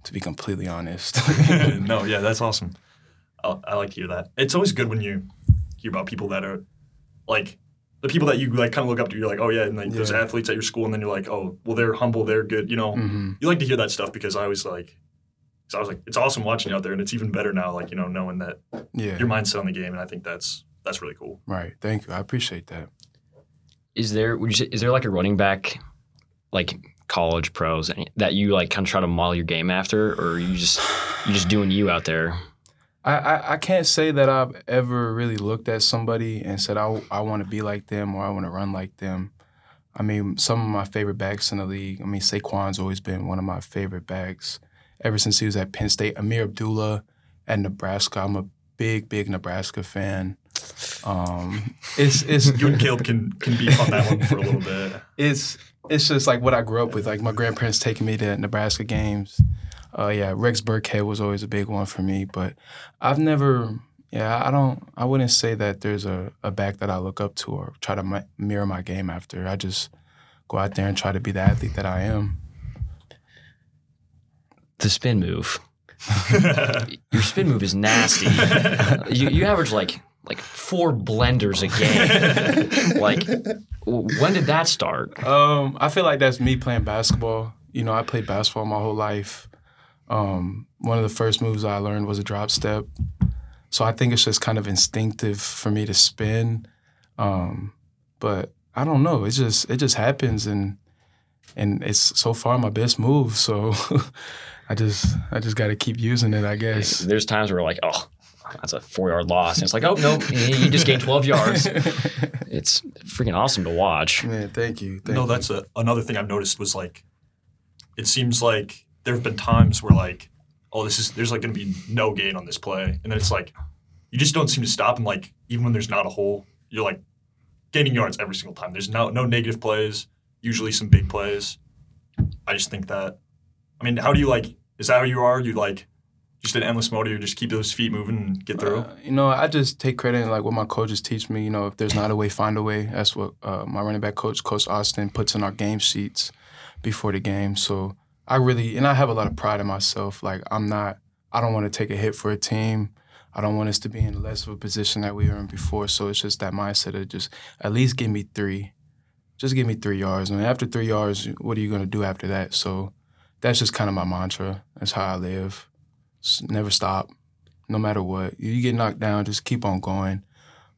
To be completely honest. no, yeah, that's awesome. I, I like to hear that. It's always good when you hear about people that are like the people that you like kind of look up to. You're like, oh yeah, and like those athletes at your school, and then you're like, oh, well, they're humble, they're good. You know, hmm you like to hear that stuff because I always like. So I was like, it's awesome watching you out there, and it's even better now, like you know, knowing that Yeah. your mindset on the game, and I think that's that's really cool. Right. Thank you. I appreciate that. Is there would you say, is there like a running back, like college pros that you like kind of try to model your game after, or you just you just doing you out there? I, I, I can't say that I've ever really looked at somebody and said I, I want to be like them or I want to run like them. I mean, some of my favorite backs in the league. I mean, Saquon's always been one of my favorite backs ever since he was at Penn State. Ameer Abdullah at Nebraska. I'm a big, big Nebraska fan. Um, it's it's You and Caleb can can beef on that one for a little bit. it's it's just like what I grew up with. Like my grandparents taking me to Nebraska games. Uh, yeah, Rex Burkhead was always a big one for me. But I've never, yeah, I don't, I wouldn't say that there's a, a back that I look up to or try to mi- mirror my game after. I just go out there and try to be the athlete that I am. The spin move. Your spin move is nasty. you, you average like like four blenders a game. like, when did that start? Um, I feel like that's me playing basketball. You know, I played basketball my whole life. Um, one of the first moves I learned was a drop step. So I think it's just kind of instinctive for me to spin. Um, but I don't know. It just it just happens and and it's so far my best move. So I just I just got to keep using it, I guess. There's times where like, oh, that's a four yard loss, and it's like, oh no, you just gained 12 yards. It's freaking awesome to watch. Man, thank you. Thank no, you. that's a, another thing I've noticed was like, it seems like there have been times where like, oh, this is there's like going to be no gain on this play, and then it's like, you just don't seem to stop, and like even when there's not a hole, you're like gaining yards every single time. There's no no negative plays, usually some big plays. I just think that, I mean, how do you like? Is that how you are? You like just an endless motor. Just keep those feet moving and get through. Uh, you know, I just take credit in like what my coaches teach me. You know, if there's not a way, find a way. That's what uh, my running back coach, Coach Austin, puts in our game sheets before the game. So I really, and I have a lot of pride in myself. Like I'm not, I don't want to take a hit for a team. I don't want us to be in less of a position that we were in before. So it's just that mindset of just at least give me three. Just give me three yards. And after three yards, what are you going to do after that? So that's just kind of my mantra. That's how I live. S- never stop no matter what. You get knocked down, just keep on going.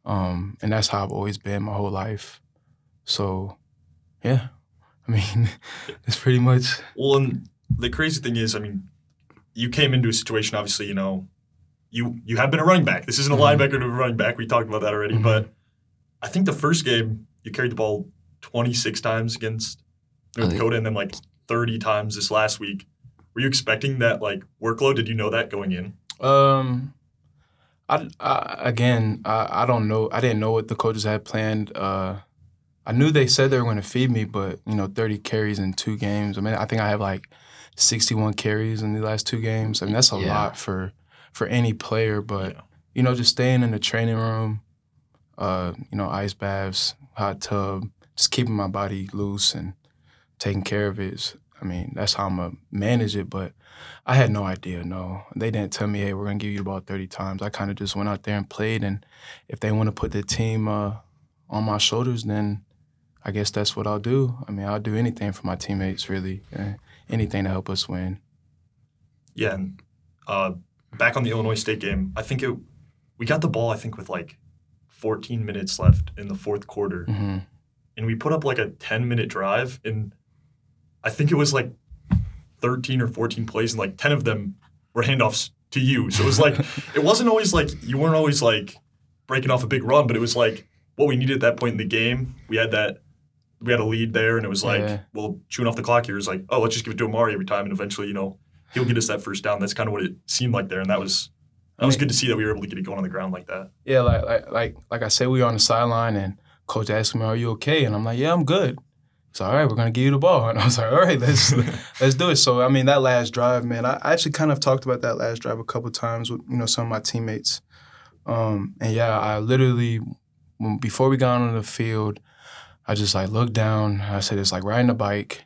Um, and that's how I've always been my whole life. So, yeah, I mean, it's pretty much. Well, and the crazy thing is, I mean, you came into a situation. Obviously, you know, you you have been a running back. This isn't a Mhm. linebacker to a running back. We talked about that already. Mhm. But I think the first game you carried the ball 26 times against North Dakota, and then like 30 times this last week. Were you expecting that like workload? Did you know that going in? Um, I, I again, I, I don't know. I didn't know what the coaches had planned. Uh, I knew they said they were going to feed me, but you know, 30 carries in two games. I mean, I think I have like 61 carries in the last two games. I mean, that's a Yeah. lot for for any player. But Yeah. you know, just staying in the training room, uh, you know, ice baths, hot tub, just keeping my body loose and taking care of it. Is, I mean, that's how I'm gonna manage it. But I had no idea. No, they didn't tell me, "Hey, we're gonna give you the ball 30 times." I kind of just went out there and played. And if they want to put the team uh, on my shoulders, then I guess that's what I'll do. I mean, I'll do anything for my teammates, really, anything to help us win. Yeah, and uh, back on the Illinois State game, I think it we got the ball. I think with like 14 minutes left in the fourth quarter, hmm and we put up like a 10 minute drive, and I think it was like 13 or 14 plays, and like 10 of them were handoffs to you. So it was like it wasn't always like you weren't always like breaking off a big run, but it was like what we needed at that point in the game. We had that. We had a lead there, and it was like, Yeah. well, chewing off the clock here is like, oh, let's just give it to Amauri every time, and eventually, you know, he'll get us that first down. That's kind of what it seemed like there, and that was that was I mean- good to see that we were able to get it going on the ground like that. Yeah, like like like like I said, we were on the sideline, and coach asked me, "Are you okay?" And I'm like, "Yeah, I'm good." So all right, we're gonna give you the ball, and I was like, "All right, let's let's do it." So I mean, that last drive, man, I I actually kind of talked about that last drive a couple times with you know some of my teammates, um, and yeah, I literally when, before we got on the field, I just like looked down. I said, "It's like riding a bike."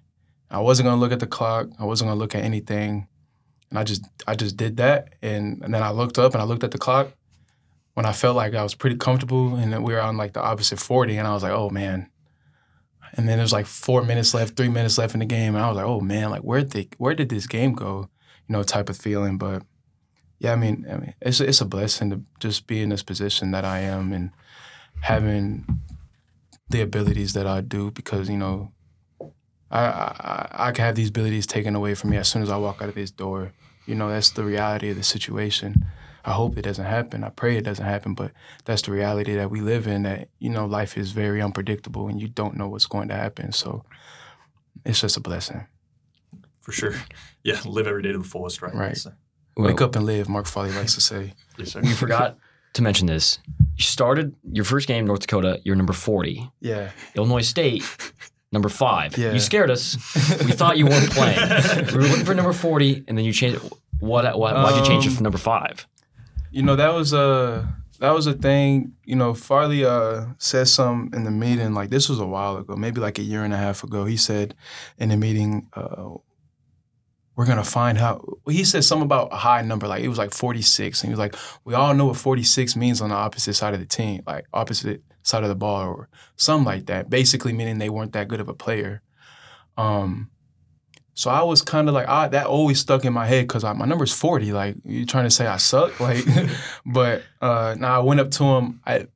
I wasn't gonna look at the clock. I wasn't gonna look at anything, and I just I just did that, and, and then I looked up and I looked at the clock when I felt like I was pretty comfortable and we were on like the opposite 40 and I was like, oh man. And then there's like four minutes left, three minutes left in the game. And I was like, oh man, like where did where did this game go? You know, type of feeling. But yeah, I mean, I mean, it's it's a blessing to just be in this position that I am and having the abilities that I do because, you know, I, I I can have these abilities taken away from me as soon as I walk out of this door. You know, that's the reality of the situation. I hope it doesn't happen. I pray it doesn't happen, but that's the reality that we live in that, you know, life is very unpredictable and you don't know what's going to happen. So it's just a blessing. For sure. Yeah, live every day to the fullest, right? Right. So, Wake up and live, Mark Farley likes to say. yes, sir. You forgot to mention this. You started your first game, North Dakota. You're number 40. Yeah. Illinois State, number five. Yeah. You scared us. We thought you weren't playing. we were looking for number 40, and then you changed it. What, what, why'd you change it from number five? You know, that was a that was a thing, you know, Farley uh, said something in the meeting, like this was a while ago, maybe like a year and a half ago. He said in the meeting, uh, we're gonna find out. He said something about a high number, like it was like 46. And he was like, we all know what 46 means on the opposite side of the team, like opposite side of the ball or something like that. Basically meaning they weren't that good of a player. Um, so I was kind of like, I, that always stuck in my head because my number's 40. Like, you trying to say I suck? Like, but uh, now I went up to him I,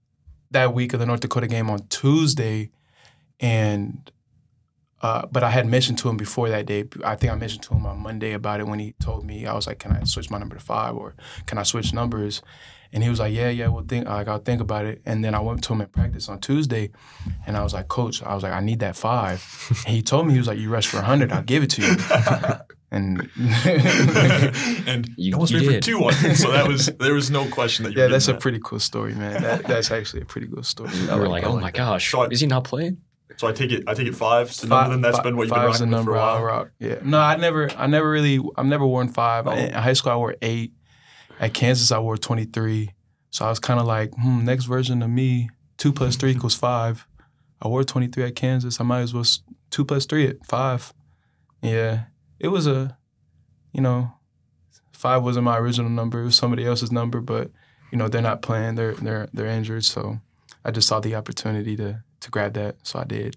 that week of the North Dakota game on Tuesday, and uh, but I had mentioned to him before that day. I think I mentioned to him on Monday about it when he told me I was like, "Can I switch my number to five or can I switch numbers?" And he was like, "Yeah, yeah, well, think like I'll think about it." And then I went to him in practice on Tuesday, and I was like, "Coach, I was like, I need that five. And he told me he was like, "You rush for hundred, I'll give it to you." and and You- you almost you made for two on it, so that was there was no question that you. yeah, were that's a pretty cool story, man. That, that's actually a pretty cool story. We I were like like, oh like my that. gosh, So I- is he not playing? So I take it. I take it five. The Five- number then that's fi- been what you've been five's rocking for number a I while. rock. Yeah. No, I never, I never really, I've never worn five. Oh. In high school, I wore eight. At Kansas, I wore twenty three. So I was kind of like, hmm, next version of me, two plus three equals five. I wore twenty three at Kansas. I might as well two plus three at five. Yeah, it was a, you know, five wasn't my original number. It was somebody else's number, but you know they're not playing. They're they're they're injured. So I just saw the opportunity to to grab that. So I did.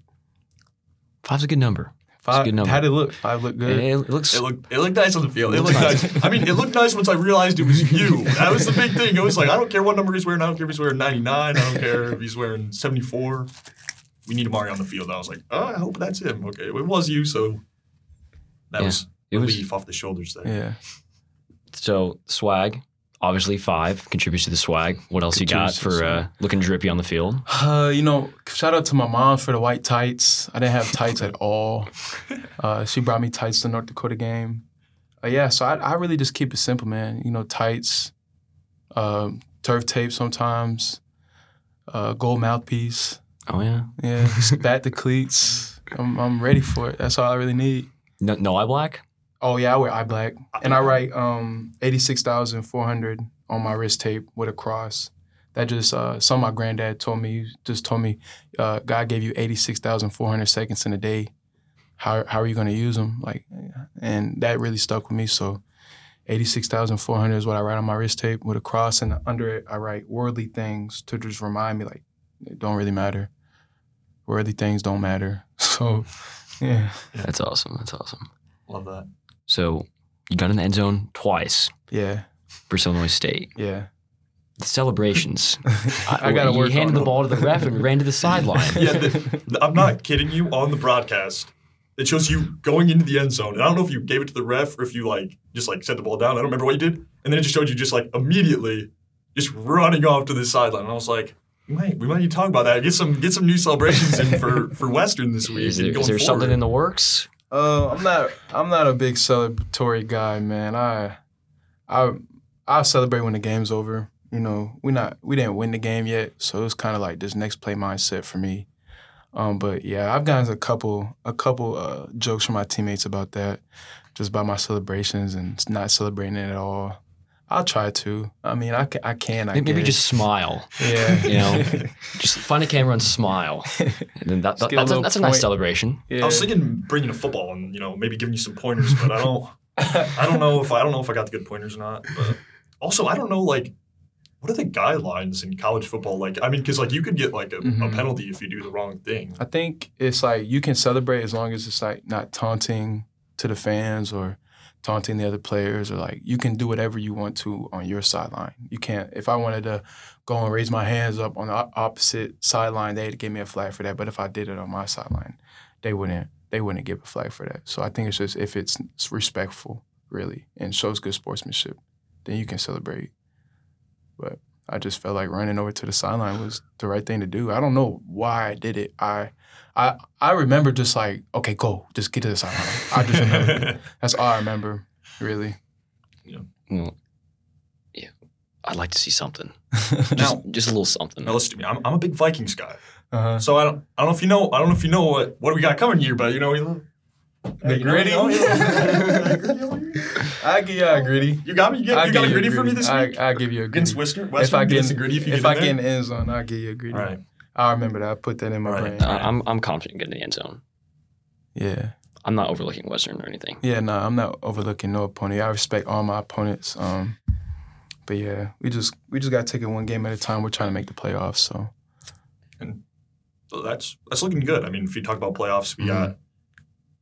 Five's a good number. Five. good number. How'd it look? Five looked good. It, it looks. It looked it looked nice on the field. It It looked looked nice. I mean, it looked nice once I realized it was you. That was the big thing. It was like I don't care what number he's wearing. I don't care if he's wearing 99. I don't care if he's wearing 74. we need Amauri on the field. I was like, oh, I hope that's him. Okay, it was you, so that Yeah, was it was- relief off the shoulders there. Yeah. So swag, obviously five contributes to the swag. What else you got Contributes to the for uh, looking drippy on the field? Uh, you know, shout out to my mom for the white tights. I didn't have tights at all. Uh, she brought me tights to the North Dakota game. Uh, yeah, so I, I really just keep it simple, man. You know, tights, uh, turf tape sometimes, uh, gold mouthpiece. Oh yeah, Yeah, bat the cleats. I'm, I'm ready for it. That's all I really need. no, no eye black. Oh yeah, I wear eye black, and I write um eighty six thousand four hundred on my wrist tape with a cross. That just uh, some of my granddad told me. Just told me, uh, God gave you eighty six thousand four hundred seconds in a day. How how are you going to use them? Like, and that really stuck with me. So, eighty six thousand four hundred is what I write on my wrist tape with a cross, and under it I write worldly things to just remind me like it don't really matter. Worldly things don't matter. So, yeah, That's awesome. That's awesome. Love that. So you got in the end zone twice yeah, versus Illinois State. yeah. The celebrations. I, I gotta you work handed on the it. ball to the ref and ran to the sideline. Yeah, the, I'm not kidding you. On the broadcast, it shows you going into the end zone, and I don't know if you gave it to the ref or if you like just like set the ball down. I don't remember what you did, and then it just showed you just like immediately just running off to the sideline. And I was like, we might we might need to talk about that. Get some get some new celebrations in for for Western this week. Is and there, going is there something forward. in the works? Uh, I'm not. I'm not a big celebratory guy, man. I, I, I celebrate when the game's over. You know, we not we didn't win the game yet, so it's kind of like this next play mindset for me. Um, but yeah, I've gotten a couple a couple uh, jokes from my teammates about that, just about my celebrations and not celebrating it at all. I'll try to. I mean, I can. I can. I Maybe get just smile. yeah. you know, Just find a camera and smile. And then that, that- get a that's, a, that's a nice celebration. yeah. I was thinking bringing a football and you know maybe giving you some pointers, but I don't. I don't know if I don't know if I got the good pointers or not. But also, I don't know like what are the guidelines in college football? Like, I mean, because like you could get like a, a Mhm. penalty if you do the wrong thing. I think it's like you can celebrate as long as it's like not taunting to the fans or taunting the other players or like you can do whatever you want to on your sideline. You can't if I wanted to go and raise my hands up on the opposite sideline, they'd give me a flag for that. But if I did it on my sideline, they wouldn't they wouldn't give a flag for that. So I think it's just if it's, it's respectful, really, and shows good sportsmanship, then you can celebrate. But I just felt like running over to the sideline was the right thing to do. I don't know why I did it. I I I remember just like, okay, go, just get to the sideline. I just remember. That's all I remember, really. Well, yeah, I'd like to see something. Just, Now- just a little something. Now listen to me. I'm, I'm a big Vikings guy, Uh-huh. so I don't I don't know if you know I don't know if you know what what we got coming here, but you know you The you know, Griddy? you know, I give you a Griddy. You got me. You, get, you got a give Griddy a for me this I, week I give you a Griddy. against Worcester. if I get us a Griddy if if get I get in the end zone, I'll give you a Griddy. All right. I remember that. I put that in my Right. brain. Uh, I'm I'm confident getting in the end zone. Yeah. I'm not overlooking Western or anything. Yeah, no, I'm not overlooking no opponent. I respect all my opponents. Um, but yeah, we just we just gotta take it one game at a time. We're trying to make the playoffs, so So that's that's looking good. I mean, if you talk about playoffs, we Mhm. got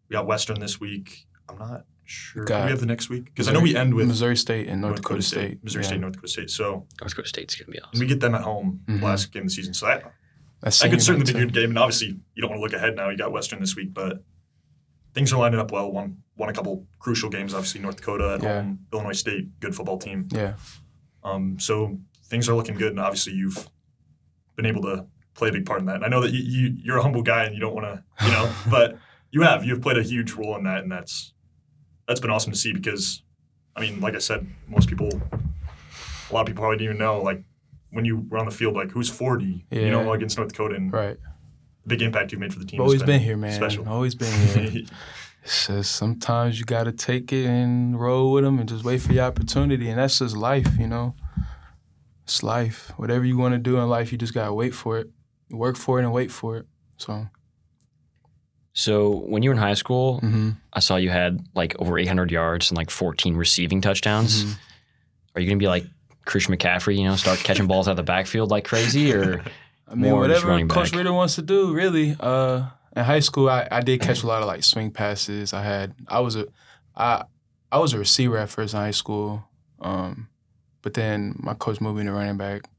we got Western this week. I'm not sure. Got we have the next week? Because I know we end with Missouri State and North, Dakota, State. Missouri Yeah. State, North Dakota State. So North Dakota State's gonna be and awesome. we get them at home Mhm. last game of the season. So that That's that could certainly be a good game. And obviously, you don't want to look ahead now. You got Western this week, but things are lining up well. Won won a couple crucial games. Obviously, North Dakota at Yeah. home, Illinois State, good football team. Yeah. Um, so things are looking good, and obviously you've been able to play a big part in that. And I know that you, you you're a humble guy and you don't want to, you know, but you have you've played a huge role in that, and that's that's been awesome to see because, I mean, like I said, most people, a lot of people probably didn't even know like when you were on the field, like who's forty, you know, Yeah. against North Dakota, and Right. the big impact you've made for the team. I've always been, here, man. Special. Always been here. it's just sometimes you got to take it and roll with them and just wait for your opportunity. And that's just life, you know. It's life. Whatever you want to do in life, you just got to wait for it. Work for it and wait for it. So, So when you were in high school, hmm I saw you had like over 800 yards and like 14 receiving touchdowns. Mhm. Are you gonna be like Christian McCaffrey? You know, start catching balls out of the backfield like crazy, or I mean, More whatever running Coach back. Ritter wants to do, really. Uh, in high school, I, I did catch a lot of like swing passes. I had I was a I I was a receiver at first in high school, um, but then my coach moved me to running back.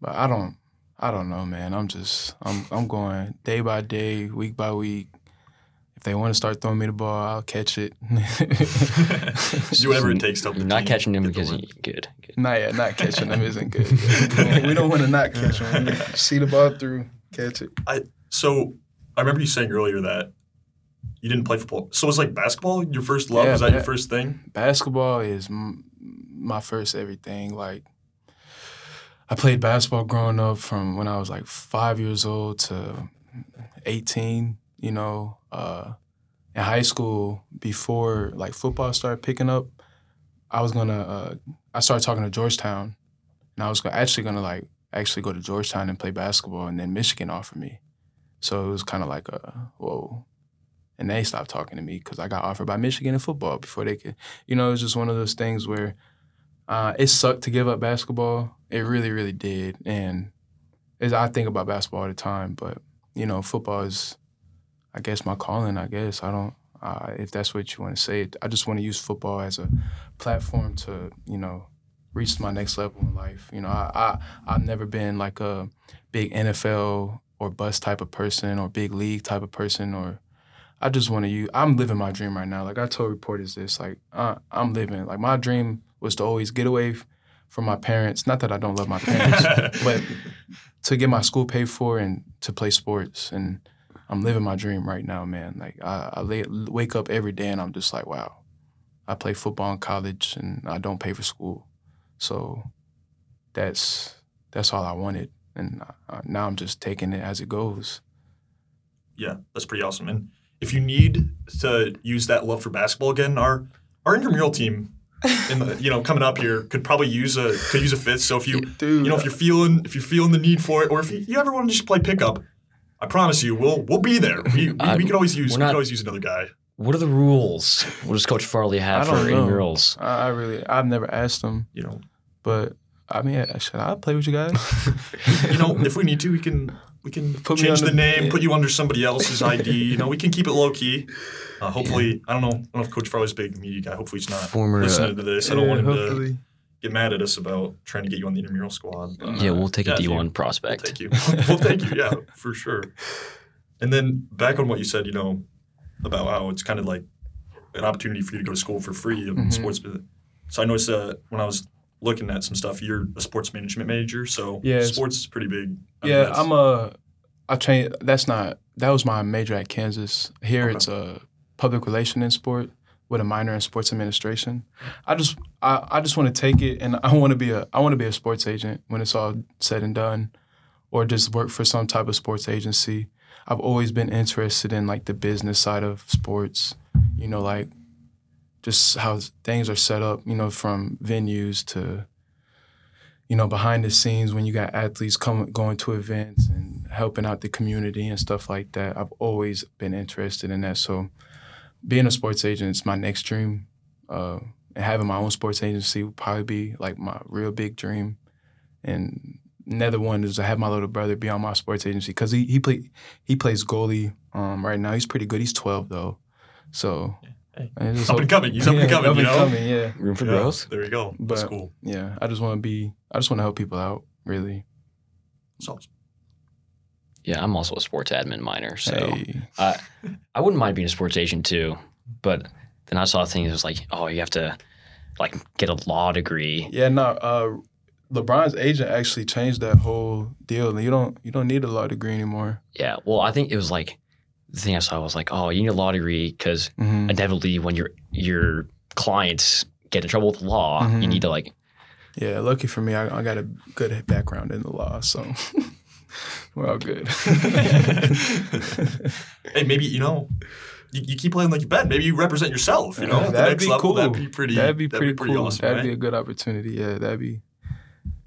But I don't I don't know, man. I'm just I'm I'm going day by day, week by week. If they want to start throwing me the ball, I'll catch it. Just do whatever it takes to help You're the not team catching him get the because win. he good. good. not yet, not catching them isn't good. we don't want to not catch them. When see the ball through, catch it. I So I remember you saying earlier that you didn't play football. So it's like basketball your first love? Yeah, was that your first thing? basketball is m- my first everything. Like, I played basketball growing up from when I was like five years old to 18, you know. Uh, in high school, before like football started picking up, I was gonna, uh, I started talking to Georgetown, and I was go- actually gonna like actually go to Georgetown and play basketball, and then Michigan offered me. So it was kind of like a, whoa. And they stopped talking to me because I got offered by Michigan in football before they could you know, it was just one of those things where uh, it sucked to give up basketball. It really, really did. And as I think about basketball all the time, but you know, football is, I guess, my calling. I guess I don't. Uh, if that's what you want to say, I just want to use football as a platform to, you know, reach my next level in life. You know, I, I I've never been like a big NFL or bus type of person or big league type of person or I just want to use. I'm living my dream right now. Like I told reporters this. Like uh, I'm living. Like my dream was to always get away from my parents. Not that I don't love my parents, but to get my school paid for and to play sports. And I'm living my dream right now, man. Like I, I lay, wake up every day and I'm just like, wow. I play football in college and I don't pay for school, so that's that's all I wanted. And uh, now I'm just taking it as it goes. Yeah, that's pretty awesome. And if you need to use that love for basketball again, our our intramural team in the you know coming up here could probably use a could use a fifth. So if you Dude, you know if you're feeling if you're feeling the need for it, or if you, you ever want to just play pickup, I promise you we'll we'll be there. We, we, I- we could always use we're we not- could always use another guy. What are the rules? What does Coach Farley have I for don't intramurals? I, I really, I've never asked them, You know, but I mean, I- should I play with you guys? you know if we need to, we can we can Put change on the the- name, yeah. put you under somebody else's ID. You know, we can keep it low key. Uh, hopefully, I don't know. I don't know if Coach Farley's a big media guy. Hopefully, he's not Former, uh, listening to this. I don't want him to hopefully. Get mad at us about trying to get you on the intramural squad. but, yeah, we'll take yeah, a if you- D1 We'll prospect. take you. we'll take you. Yeah, for sure. And then back on what you said, you know, about how it's kind of like an opportunity for you to go to school for free in Mhm. sports. So I noticed uh, when I was looking at some stuff, you're a sports management major. So Yeah, sports is pretty big. I mean, Yeah, that's- I'm a. I train. That's not. That was my major at Kansas. Here, Okay. it's a public relation in sport with a minor in sports administration. I just, I, I just want to take it, and I want to be a, I want to be a sports agent when it's all said and done, or just work for some type of sports agency. I've always been interested in like the business side of sports. You know, like just how things are set up. You know, from venues to you know, behind the scenes when you got athletes coming going to events and helping out the community and stuff like that. I've always been interested in that. So being a sports agent is my next dream. Uh, and having my own sports agency would probably be like my real big dream. And another one is to have my little brother be on my sports agency because he he play he plays goalie um, right now. He's pretty good. He's twelve though, so Hey, I just up and hope- coming. He's up and Yeah, coming. Up you and know. coming. Yeah. Room for Yeah, growth. There you go. That's cool. Yeah, I just want to be. I just want to help people out. Really. That's awesome. Yeah, I'm also a sports admin minor, so Hey. I I wouldn't mind being a sports agent too. But then I saw things that was like, oh, you have to like get a law degree. Yeah, no. Uh, LeBron's agent actually changed that whole deal. And you don't. You don't need a law degree anymore. Yeah, well, I think it was like the thing I saw was like, oh, you need a law degree because Mm-hmm. inevitably when your your clients get in trouble with the law, you Mhm. need to like Yeah, lucky for me, I, I got a good background in the law, so we're all good. hey, maybe you know, you, you keep playing like you bet. Maybe you represent yourself. You know, Yeah, that'd be level, cool. That'd be pretty. that'd be pretty cool. awesome. that'd right? be a good opportunity. Yeah, that'd be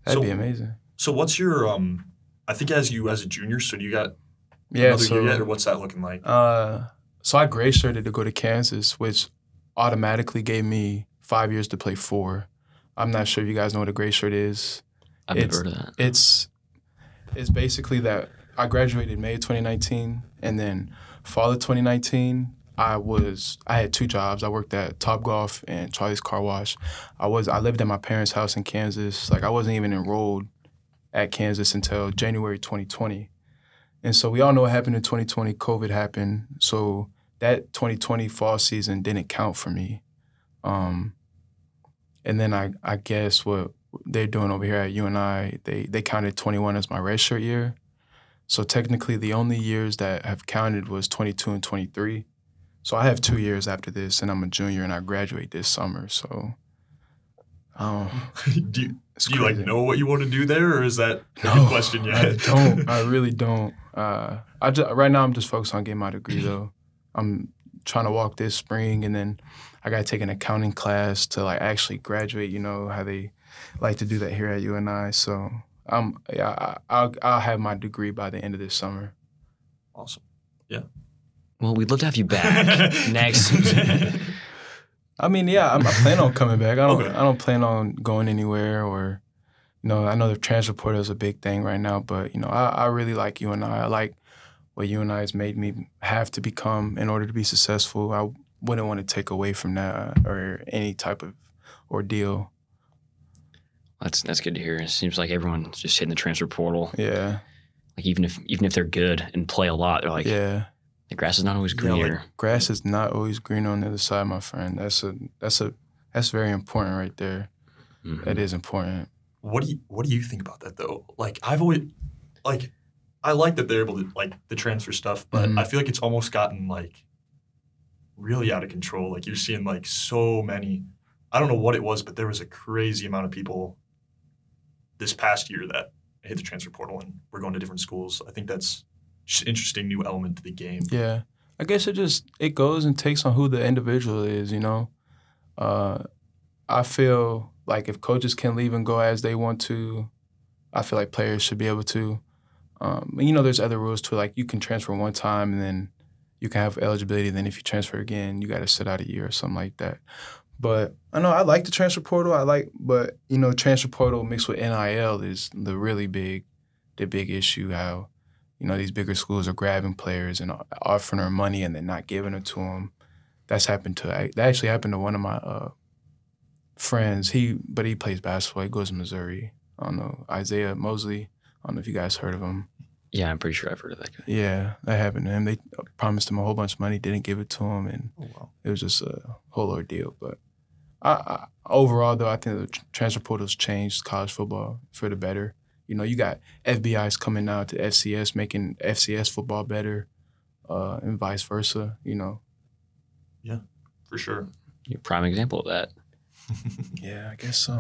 that'd So- be amazing. So what's your um? I think as you as a junior, so do you got Yeah, another so year yet, or what's that looking like? Uh, so I gray shirted to go to Kansas, which automatically gave me five years to play four. I'm not sure if you guys know what a gray shirt is. I've never It's- heard of that. It's it's basically that I graduated May 2019, and then fall of 2019, I was I had two jobs. I worked at Top Golf and Charlie's Car Wash. I was I lived at my parents' house in Kansas. Like I wasn't even enrolled at Kansas until January 2020. And so we all know what happened in 2020. COVID happened. So that 2020 fall season didn't count for me. Um, and then I, I guess what they're doing over here at UNI, they, they counted 21 as my redshirt year. So technically, the only years that have counted was 22 and 23. So I have two years after this, and I'm a junior, and I graduate this summer. So, um, do you, do you like know what you want to do there, or is that a No, good question yet? I don't. I really don't. Uh, I just, right now I'm just focused on getting my degree though. I'm trying to walk this spring, and then I got to take an accounting class to like actually graduate. You know how they like to do that here at UNI. So I'm yeah, I, I'll I'll have my degree by the end of this summer. awesome. Yeah. Well, we'd love to have you back next season. I mean, yeah, I'm, I plan on coming back. I don't. Okay. I don't plan on going anywhere or, you know, I know the transfer portal is a big thing right now, but you know, I, I really like UNI. I like what UNI has made me have to become in order to be successful. I wouldn't want to take away from that uh, or any type of ordeal. That's that's good to hear. It seems like everyone's just hitting the transfer portal. Yeah, Like even if even if they're good and play a lot, they're like yeah. the grass is not always Yeah, like- greener. Grass is not always green on the other side, my friend. That's a that's a that's very important right there. Mhm. That is important. What do you What do you think about that though? Like I've always like I like that they're able to like the transfer stuff, but Mhm. I feel like it's almost gotten like really out of control. Like you're seeing like so many. I don't know what it was, but there was a crazy amount of people this past year that hit the transfer portal and we're going to different schools. I think that's interesting new element to the game. Yeah. I guess it just it goes and takes on who the individual is, you know. Uh I feel like if coaches can leave and go as they want to, I feel like players should be able to. Um, you know, there's other rules too. Like you can transfer one time and then you can have eligibility. Then if you transfer again, you got to sit out a year or something like that. But I know I like the transfer portal. I like, but you know, transfer portal mixed with NIL is the really big, the big issue. How you know these bigger schools are grabbing players and offering them money and then not giving it to them. That's happened to that actually happened to one of my uh, friends. He but he plays basketball. He goes to Missouri. I don't know Isiaih Mosley. I don't know if you guys heard of him. Yeah, I'm pretty sure I've heard of that guy. Yeah, that happened to him. They promised him a whole bunch of money, didn't give it to him, and Oh wow. it was just a whole ordeal. But I, I, overall, though, I think the tr- transfer portal's changed college football for the better. You know, you got FBI's coming now to FCS, making FCS football better, uh, and vice versa. You know. Yeah, for sure. You're a prime example of that. Yeah, I guess so.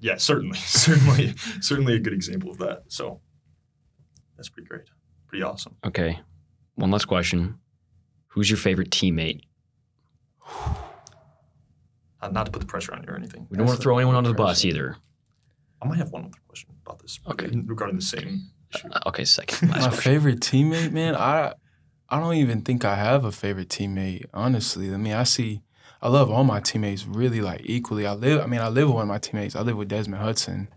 yeah, certainly, certainly, certainly a good example of that. So that's pretty great, pretty awesome. Okay. One last question. Who's your favorite teammate? Uh, not to put the pressure on you or anything. We don't want to throw anyone under the bus either. I might have one other question about this. Okay. Regarding the same issue. Uh, okay, second. Last My question. favorite teammate, man. I I don't even think I have a favorite teammate. Honestly, I mean, I see. I love all my teammates really like equally. I live. I mean, I live with one of my teammates. I live with Desmond Hudson,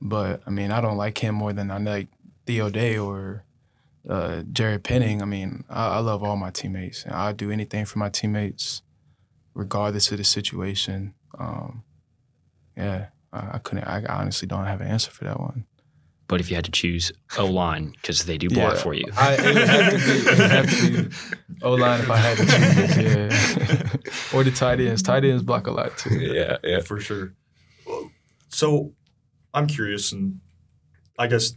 but I mean, I don't like him more than I like Theo Day or uh, Jared Penning. I mean, I, I love all my teammates. and I'll do anything for my teammates, regardless of the situation. Um, yeah, I, I couldn't. I honestly don't have an answer for that one. But if you had to choose O line, because they do block Yeah. for you. I, it would have to be, it would have to be O line if I had to choose. Yeah, or the tight ends. Tight ends block a lot too. yeah, yeah. for sure. So I'm curious, and I guess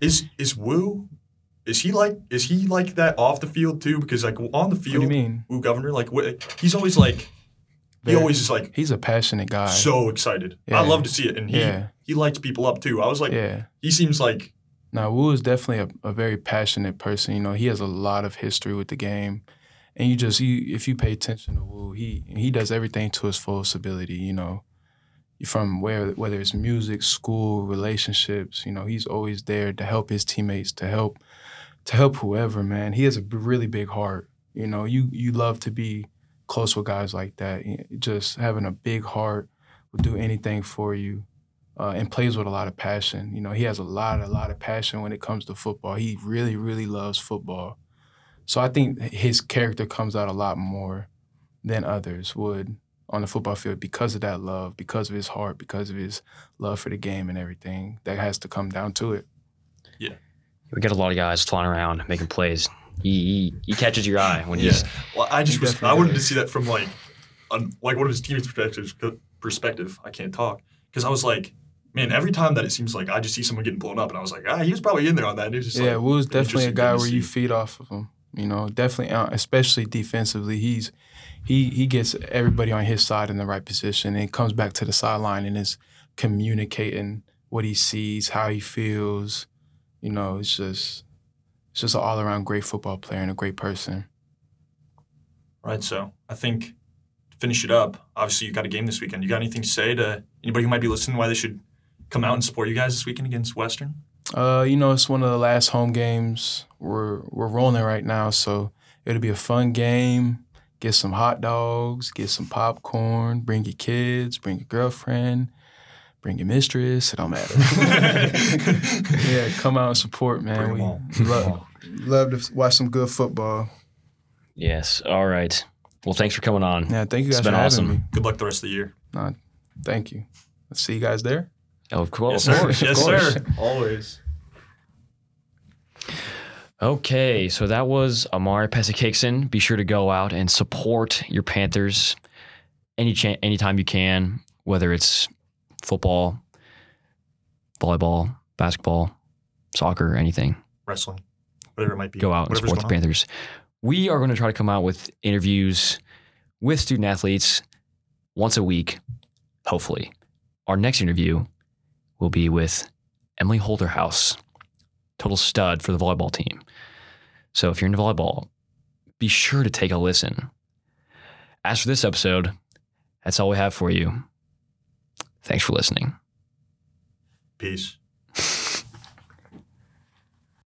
is is Wu is he like is he like that off the field too? Because like on the field, What do you mean? Wu Governor, like wh- he's always like he always is like He's a passionate guy. so excited. Yeah. I love to see it, and he Yeah. he lights people up too. I was like, yeah. he seems like Now Wu is definitely a, a very passionate person. You know, he has a lot of history with the game, and you just you if you pay attention to Wu, he he does everything to his fullest ability. You know, from where whether it's music, school, relationships. You know, he's always there to help his teammates, to help to help whoever. Man, he has a really big heart. You know, you you love to be close with guys like that. Just having a big heart will do anything for you uh, and plays with a lot of passion. You know, he has a lot, a lot of passion when it comes to football. He really, really loves football. So I think his character comes out a lot more than others would. on the football field because of that love, because of his heart, because of his love for the game and everything. That has to come down to it. We get a lot of guys flying around making plays. He, he, he catches your eye when he's Well, I just was, I wanted to see that from like, on, like one of his teammates' perspectives. Perspective. I can't talk because I was like, man, every time that it seems like I just see someone getting blown up, and I was like, ah, he was probably in there on that. And it was just yeah, like, Will's definitely a guy thing to where you feed off of him. You know, definitely, uh, especially defensively, he's he he gets everybody on his side in the right position, and comes back to the sideline and is communicating what he sees, how he feels. You know, it's just it's just an all around great football player and a great person. Right. So I think to finish it up. Obviously, you got a game this weekend. You got anything to say to anybody who might be listening why they should come out and support you guys this weekend against Western? Uh, you know, it's one of the last home games. We're we're rolling right now, so it'll be a fun game. Get some hot dogs, get some popcorn, bring your kids, bring your girlfriend, bring your mistress. It don't matter. yeah, come out and support, man. Bring 'em we all. love, love to watch some good football. yes. All right. Well, thanks for coming on. Yeah, thank you It's guys been for awesome. having me. Good luck the rest of the year. Thank you. Let's see you guys there. Oh, of course. yes, of sir. course, yes, course. sir. Always. Okay, so that was Amauri Pesek-Hickson. Be sure to go out and support your Panthers any chan anytime you can, whether it's football, volleyball, basketball, soccer, anything. Wrestling, whatever it might be. Go out and support the. Panthers. We are going to try to come out with interviews with student athletes once a week, hopefully. Our next interview will be with Emily Holterhaus, total stud for the volleyball team. So if you're into volleyball, be sure to take a listen. As for this episode, that's all we have for you. Thanks for listening. Peace.